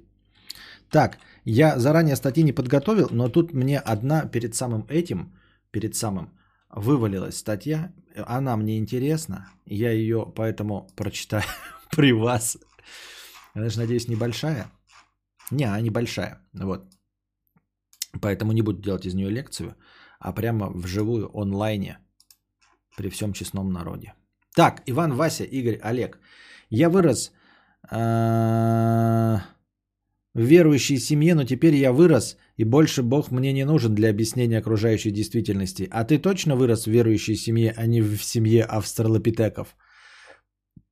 Так, я заранее статьи не подготовил, но тут мне одна перед самым этим, перед самым, вывалилась статья, она мне интересна, я ее поэтому прочитаю при вас. Она же, надеюсь, небольшая. Не, она небольшая, вот. Поэтому не буду делать из нее лекцию, а прямо вживую онлайне при всем честном народе. Так, Иван, Вася, Игорь, Олег. Я вырос э, в верующей семье, но теперь я вырос, и больше Бог мне не нужен для объяснения окружающей действительности. А ты точно вырос в верующей семье, а не в семье австралопитеков?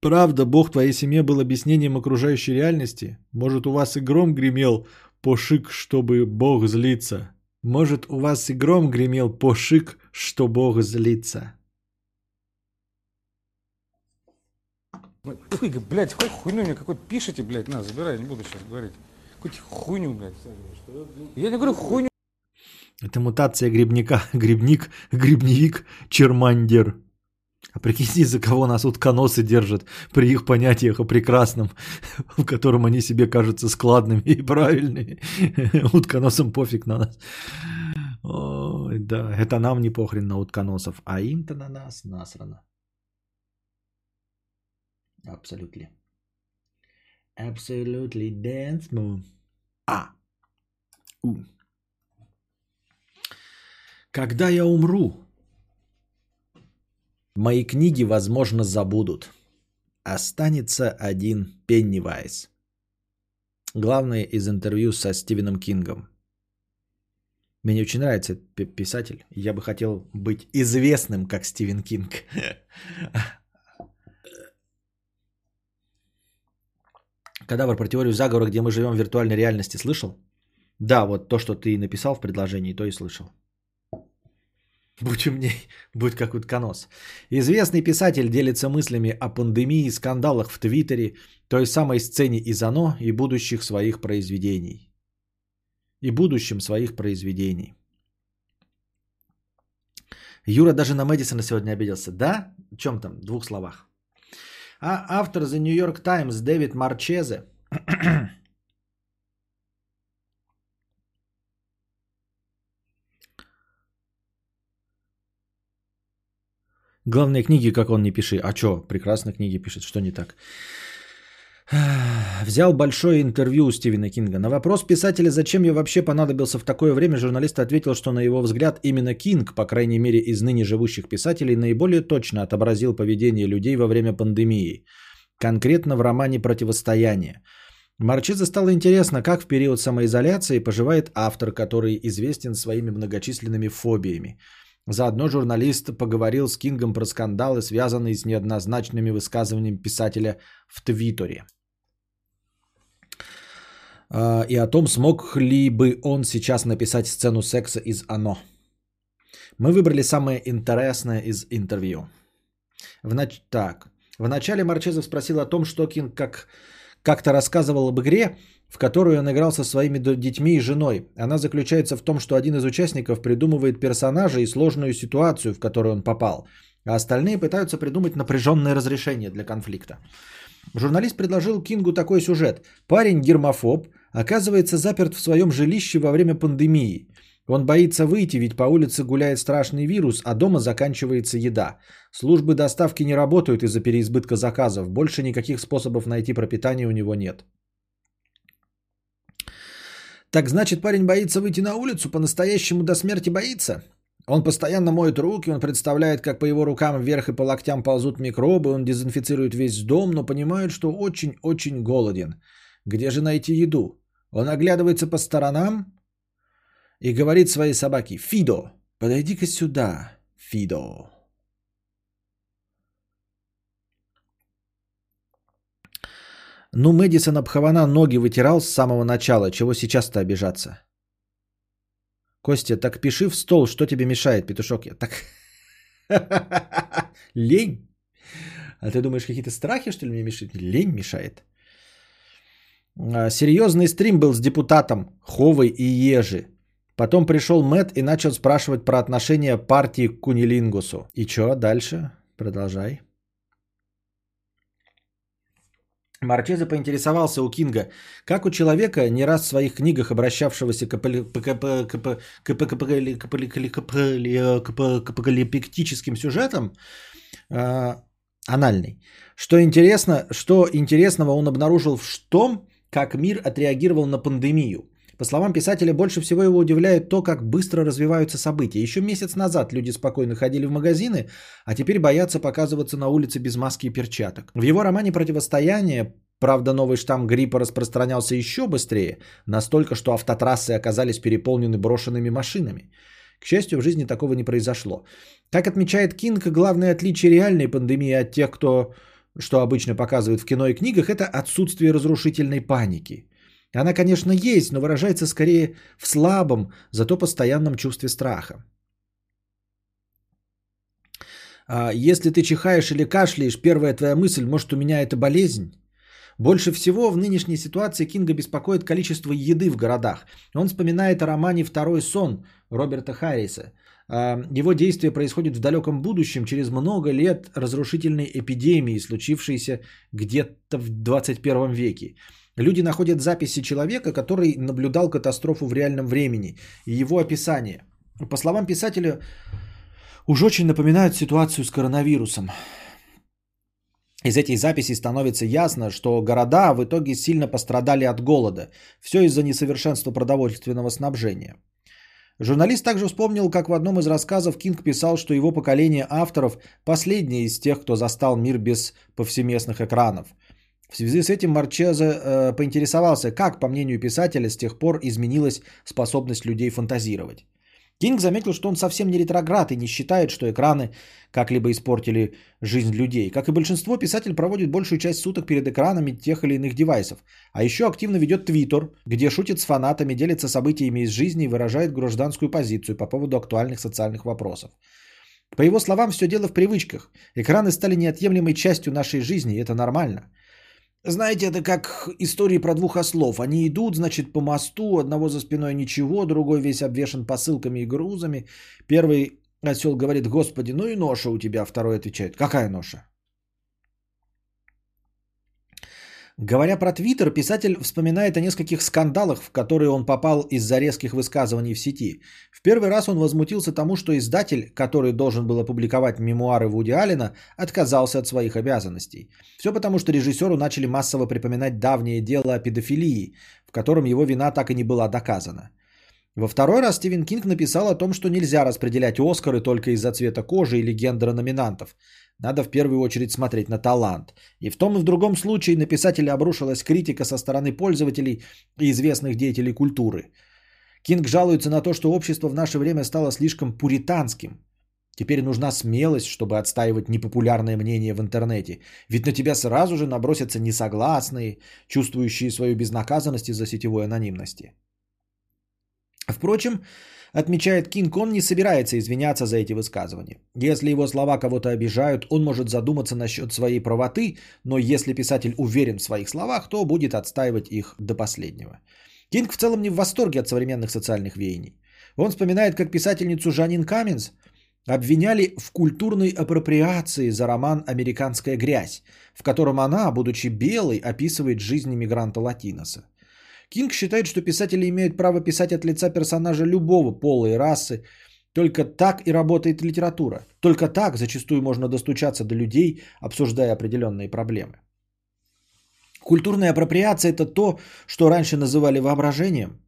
Правда, Бог твоей семье был объяснением окружающей реальности? Может, у вас и гром гремел пошик, чтобы Бог злится? Может, у вас и гром гремел пошик, что Бог злится? Ой, блядь, хуйню мне какой пишете, блядь, на, забирай, не буду сейчас говорить. Какую-то хуйню, блядь. Я не говорю хуйню. Это мутация грибника. Грибник, грибневик, чермандер. А прикиньте, за кого нас утконосы держат при их понятиях о прекрасном, в котором они себе кажутся складными и правильными. Утконосам пофиг на нас. Ой, да, это нам не похрен на утконосов, а им-то на нас насрано. Абсолютно. Absolutely dance moon. А. У. Когда я умру, мои книги, возможно, забудут. Останется один Пеннивайз. Главное из интервью со Стивеном Кингом. Мне очень нравится этот пи- писатель. Я бы хотел быть известным, как Стивен Кинг. Кадавр про теорию заговора, где мы живем в виртуальной реальности, слышал? Да, вот то, что ты написал в предложении, то и слышал. Будь умней, будь как утконос. Известный писатель делится мыслями о пандемии, скандалах в Твиттере, той самой сцене из «Оно» и будущих своих произведений. И будущем своих произведений. Юра даже на Мэдисона сегодня обиделся. Да? В чем там? В двух словах. А автор The New York Times Дэвид Марчезе Главные книги, как он не пиши. А что, прекрасно книги пишет, что не так? Взял большое интервью у Стивена Кинга. На вопрос писателя, зачем я вообще понадобился в такое время, журналист ответил, что на его взгляд именно Кинг, по крайней мере из ныне живущих писателей, наиболее точно отобразил поведение людей во время пандемии. Конкретно в романе «Противостояние». Марчезе стало интересно, как в период самоизоляции поживает автор, который известен своими многочисленными фобиями. Заодно журналист поговорил с Кингом про скандалы, связанные с неоднозначными высказываниями писателя в Твиттере. А, И о том, смог ли бы он сейчас написать сцену секса из «Оно». Мы выбрали самое интересное из интервью. В нач... Так. Вначале Марчезов спросил о том, что Кинг как... как-то рассказывал об игре, в которую он играл со своими детьми и женой. Она заключается в том, что один из участников придумывает персонажа и сложную ситуацию, в которую он попал, а остальные пытаются придумать напряженное разрешение для конфликта. Журналист предложил Кингу такой сюжет. Парень гермофоб оказывается заперт в своем жилище во время пандемии. Он боится выйти, ведь по улице гуляет страшный вирус, а дома заканчивается еда. Службы доставки не работают из-за переизбытка заказов. Больше никаких способов найти пропитание у него нет. Так значит, парень боится выйти на улицу, по-настоящему до смерти боится? Он постоянно моет руки, он представляет, как по его рукам вверх и по локтям ползут микробы, он дезинфицирует весь дом, но понимает, что очень-очень голоден. Где же найти еду? Он оглядывается по сторонам и говорит своей собаке «Фидо, подойди-ка сюда, Фидо». Ну, Мэдисон об ноги вытирал с самого начала. Чего сейчас-то обижаться? Костя, так пиши в стол, что тебе мешает, петушок. Я так... Лень? А ты думаешь, какие-то страхи, что ли, мне мешают? Лень мешает. А, Серьезный стрим был с депутатом Ховой и Ежи. Потом пришел Мэт и начал спрашивать про отношение партии к Кунилингусу. И что дальше? Продолжай. Марчезе поинтересовался у Кинга, как у человека, не раз в своих книгах обращавшегося к апокалиптическим сюжетам, а, анальный, что интересно, что интересного он обнаружил в том, как мир отреагировал на пандемию. По словам писателя, больше всего его удивляет то, как быстро развиваются события. Еще месяц назад люди спокойно ходили в магазины, а теперь боятся показываться на улице без маски и перчаток. В его романе «Противостояние» Правда, новый штамм гриппа распространялся еще быстрее, настолько, что автотрассы оказались переполнены брошенными машинами. К счастью, в жизни такого не произошло. Как отмечает Кинг, главное отличие реальной пандемии от тех, кто, что обычно показывают в кино и книгах, это отсутствие разрушительной паники. Она, конечно, есть, но выражается скорее в слабом, зато постоянном чувстве страха. А Если ты чихаешь или кашляешь, первая твоя мысль, может, у меня это болезнь? Больше всего в нынешней ситуации Кинга беспокоит количество еды в городах. Он вспоминает о романе «Второй сон» Роберта Харриса. А, Его действие происходит в далеком будущем, через много лет разрушительной эпидемии, случившейся где-то в 21 веке. Люди находят записи человека, который наблюдал катастрофу в реальном времени и его описание. По словам писателя, уж очень напоминают ситуацию с коронавирусом. Из этих записей становится ясно, что города в итоге сильно пострадали от голода. Все из-за несовершенства продовольственного снабжения. Журналист также вспомнил, как в одном из рассказов Кинг писал, что его поколение авторов последнее из тех, кто застал мир без повсеместных экранов. В связи с этим Марчезе э, поинтересовался, как, по мнению писателя, с тех пор изменилась способность людей фантазировать. Кинг заметил, что он совсем не ретроград и не считает, что экраны как-либо испортили жизнь людей. Как и большинство, писатель проводит большую часть суток перед экранами тех или иных девайсов. А еще активно ведет твиттер, где шутит с фанатами, делится событиями из жизни и выражает гражданскую позицию по поводу актуальных социальных вопросов. По его словам, все дело в привычках. Экраны стали неотъемлемой частью нашей жизни, и это нормально. Знаете, это как истории про двух ослов. Они идут, значит, по мосту, одного за спиной ничего, другой весь обвешен посылками и грузами. Первый осел говорит, господи, ну и ноша у тебя. Второй отвечает, какая ноша? Говоря про Твиттер, писатель вспоминает о нескольких скандалах, в которые он попал из-за резких высказываний в сети. В первый раз он возмутился тому, что издатель, который должен был опубликовать мемуары Вуди Аллена, отказался от своих обязанностей. Все потому, что режиссеру начали массово припоминать давнее дело о педофилии, в котором его вина так и не была доказана. Во второй раз Стивен Кинг написал о том, что нельзя распределять Оскары только из-за цвета кожи или гендера номинантов. Надо в первую очередь смотреть на талант. И в том и в другом случае на писателя обрушилась критика со стороны пользователей и известных деятелей культуры. Кинг жалуется на то, что общество в наше время стало слишком пуританским. Теперь нужна смелость, чтобы отстаивать непопулярное мнение в интернете. Ведь на тебя сразу же набросятся несогласные, чувствующие свою безнаказанность из-за сетевой анонимности. Впрочем, отмечает Кинг, он не собирается извиняться за эти высказывания. Если его слова кого-то обижают, он может задуматься насчет своей правоты, но если писатель уверен в своих словах, то будет отстаивать их до последнего. Кинг в целом не в восторге от современных социальных веяний. Он вспоминает, как писательницу Жанин Каменс обвиняли в культурной апроприации за роман «Американская грязь», в котором она, будучи белой, описывает жизнь иммигранта Латиноса. Кинг считает, что писатели имеют право писать от лица персонажа любого пола и расы. Только так и работает литература. Только так зачастую можно достучаться до людей, обсуждая определенные проблемы. Культурная апроприация – это то, что раньше называли воображением.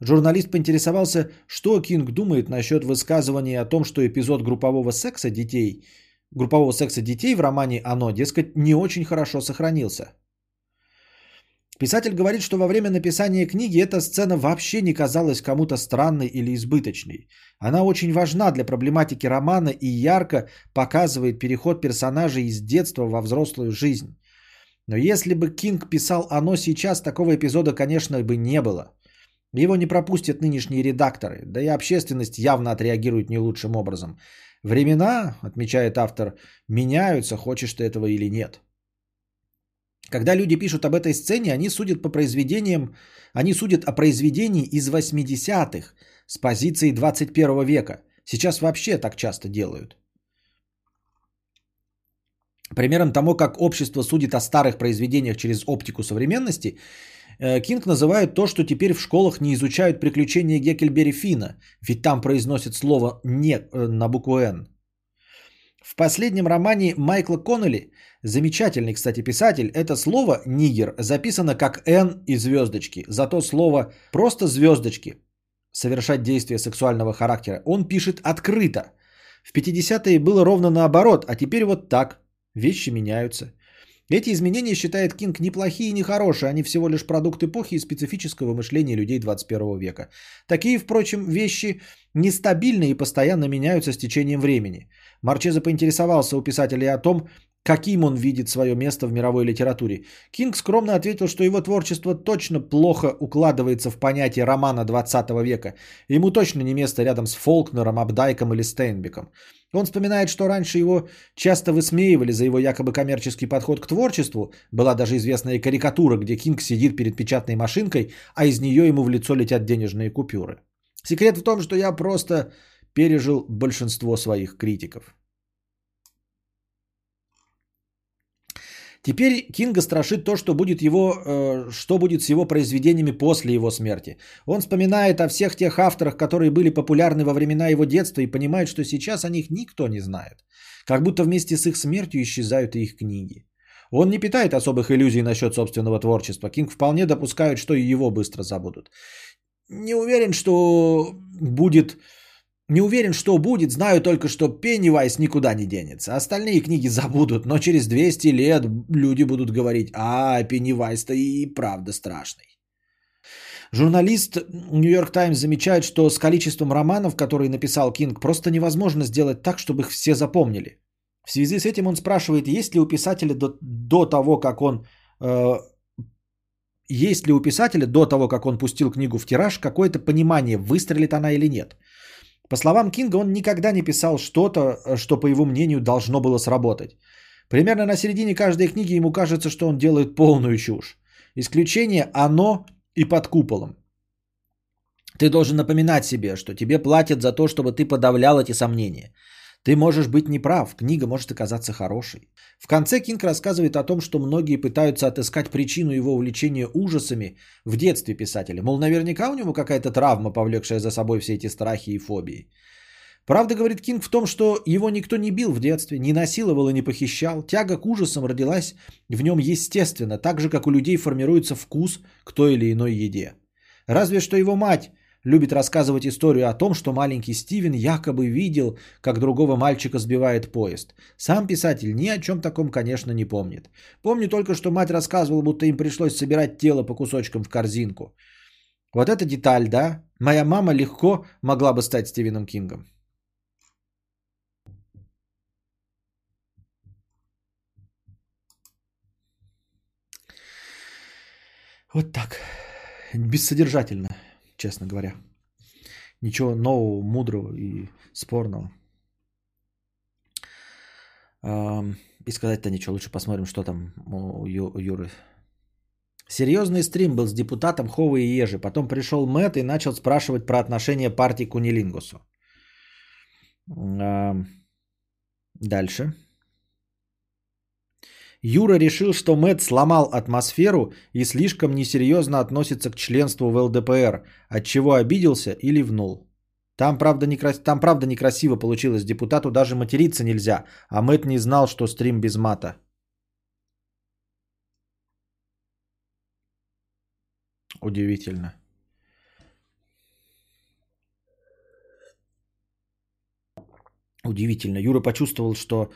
Журналист поинтересовался, что Кинг думает насчет высказывания о том, что эпизод группового секса детей, группового секса детей в романе «Оно», дескать, не очень хорошо сохранился. Писатель говорит, что во время написания книги эта сцена вообще не казалась кому-то странной или избыточной. Она очень важна для проблематики романа и ярко показывает переход персонажей из детства во взрослую жизнь. Но если бы Кинг писал оно сейчас, такого эпизода, конечно, бы не было. Его не пропустят нынешние редакторы, да и общественность явно отреагирует не лучшим образом. Времена, отмечает автор, меняются, хочешь ты этого или нет. Когда люди пишут об этой сцене, они судят по произведениям, они судят о произведении из 80-х с позиции 21 века. Сейчас вообще так часто делают. Примером тому, как общество судит о старых произведениях через оптику современности, э, Кинг называет то, что теперь в школах не изучают приключения Геккельбери Фина, ведь там произносят слово «не» э, на букву «Н». В последнем романе Майкла Коннелли, замечательный, кстати, писатель, это слово «нигер» записано как «н» и звездочки. Зато слово просто звездочки, совершать действия сексуального характера, он пишет открыто. В 50-е было ровно наоборот, а теперь вот так. Вещи меняются. Эти изменения считает Кинг неплохие и нехорошие, они всего лишь продукт эпохи и специфического мышления людей 21 века. Такие, впрочем, вещи нестабильны и постоянно меняются с течением времени. Марчеза поинтересовался у писателя о том, каким он видит свое место в мировой литературе. Кинг скромно ответил, что его творчество точно плохо укладывается в понятие романа 20 века. Ему точно не место рядом с Фолкнером, Абдайком или Стейнбеком. Он вспоминает, что раньше его часто высмеивали за его якобы коммерческий подход к творчеству. Была даже известная карикатура, где Кинг сидит перед печатной машинкой, а из нее ему в лицо летят денежные купюры. Секрет в том, что я просто пережил большинство своих критиков. Теперь Кинга страшит то, что будет, его, э, что будет с его произведениями после его смерти. Он вспоминает о всех тех авторах, которые были популярны во времена его детства и понимает, что сейчас о них никто не знает. Как будто вместе с их смертью исчезают и их книги. Он не питает особых иллюзий насчет собственного творчества. Кинг вполне допускает, что и его быстро забудут. Не уверен, что будет не уверен, что будет, знаю только, что Пеннивайз никуда не денется. Остальные книги забудут, но через 200 лет люди будут говорить, а, Пеннивайз-то и правда страшный. Журналист Нью-Йорк Таймс замечает, что с количеством романов, которые написал Кинг, просто невозможно сделать так, чтобы их все запомнили. В связи с этим он спрашивает, есть ли у писателя до, до того, как он... Э, есть ли у писателя до того, как он пустил книгу в тираж, какое-то понимание, выстрелит она или нет? По словам Кинга, он никогда не писал что-то, что, по его мнению, должно было сработать. Примерно на середине каждой книги ему кажется, что он делает полную чушь. Исключение оно и под куполом. Ты должен напоминать себе, что тебе платят за то, чтобы ты подавлял эти сомнения. Ты можешь быть неправ, книга может оказаться хорошей. В конце Кинг рассказывает о том, что многие пытаются отыскать причину его увлечения ужасами в детстве писателя. Мол, наверняка у него какая-то травма, повлекшая за собой все эти страхи и фобии. Правда, говорит Кинг, в том, что его никто не бил в детстве, не насиловал и не похищал. Тяга к ужасам родилась в нем естественно, так же, как у людей формируется вкус к той или иной еде. Разве что его мать любит рассказывать историю о том, что маленький Стивен якобы видел, как другого мальчика сбивает поезд. Сам писатель ни о чем таком, конечно, не помнит. Помню только, что мать рассказывала, будто им пришлось собирать тело по кусочкам в корзинку. Вот эта деталь, да? Моя мама легко могла бы стать Стивеном Кингом. Вот так. Бессодержательно честно говоря. Ничего нового, мудрого и спорного. И сказать-то ничего, лучше посмотрим, что там у Юры. Серьезный стрим был с депутатом Ховы и Ежи. Потом пришел Мэтт и начал спрашивать про отношение партии к Унилингусу. Дальше. Юра решил, что Мэт сломал атмосферу и слишком несерьезно относится к членству в ЛДПР, от чего обиделся и ливнул. Там правда, некрас... Там правда некрасиво получилось, депутату даже материться нельзя, а Мэт не знал, что стрим без мата. Удивительно. Удивительно. Юра почувствовал, что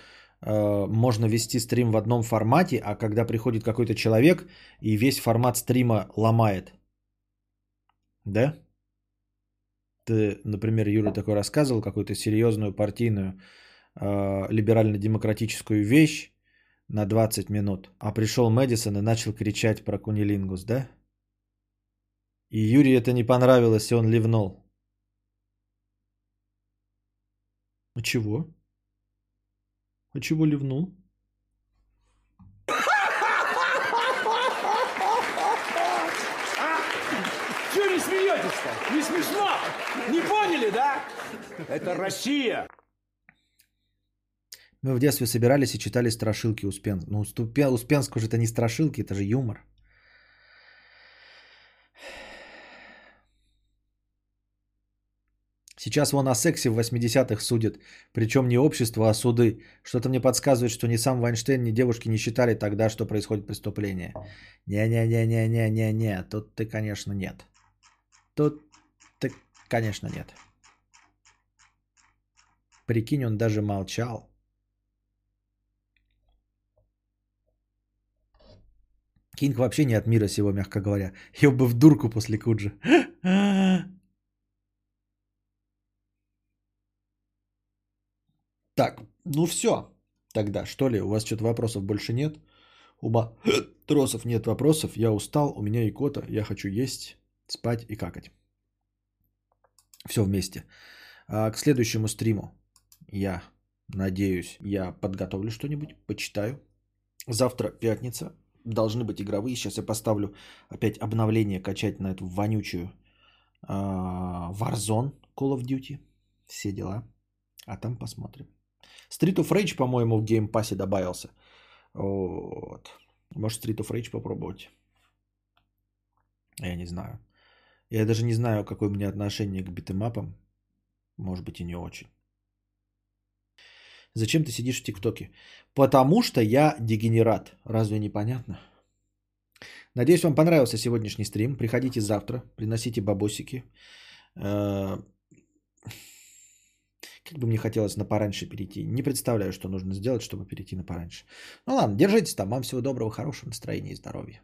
можно вести стрим в одном формате, а когда приходит какой-то человек и весь формат стрима ломает. Да? Ты, например, Юра такой рассказывал какую-то серьезную партийную э, либерально-демократическую вещь на 20 минут, а пришел Мэдисон и начал кричать про кунилингус, да? И Юрий это не понравилось, и он ливнул. А чего? А чего ливнул? Чего не смеетесь-то? Не смешно? Не поняли, да? Это Россия. Мы в детстве собирались и читали страшилки Успенского. Ну, Успенского же это не страшилки, это же юмор. Сейчас вон о сексе в 80-х судят. Причем не общество, а суды. Что-то мне подсказывает, что ни сам Вайнштейн, ни девушки не считали тогда, что происходит преступление. Не-не-не-не-не-не-не. Тут ты, конечно, нет. Тут ты, конечно, нет. Прикинь, он даже молчал. Кинг вообще не от мира сего, мягко говоря. Я бы в дурку после Куджи. Так, ну все тогда, что ли? У вас что-то вопросов больше нет? У матросов нет вопросов. Я устал, у меня икота, я хочу есть, спать и какать. Все вместе. А к следующему стриму я надеюсь, я подготовлю что-нибудь, почитаю. Завтра пятница, должны быть игровые. Сейчас я поставлю опять обновление качать на эту вонючую а, Warzone Call of Duty. Все дела. А там посмотрим. Street of Rage, по-моему, в геймпассе добавился. Вот. Может, Street of Rage попробовать. Я не знаю. Я даже не знаю, какое у меня отношение к битэмапам. Может быть и не очень. Зачем ты сидишь в ТикТоке? Потому что я дегенерат. Разве не понятно? Надеюсь, вам понравился сегодняшний стрим. Приходите завтра, приносите бабосики. Как бы мне хотелось на пораньше перейти. Не представляю, что нужно сделать, чтобы перейти на пораньше. Ну ладно, держитесь там. Вам всего доброго, хорошего настроения и здоровья.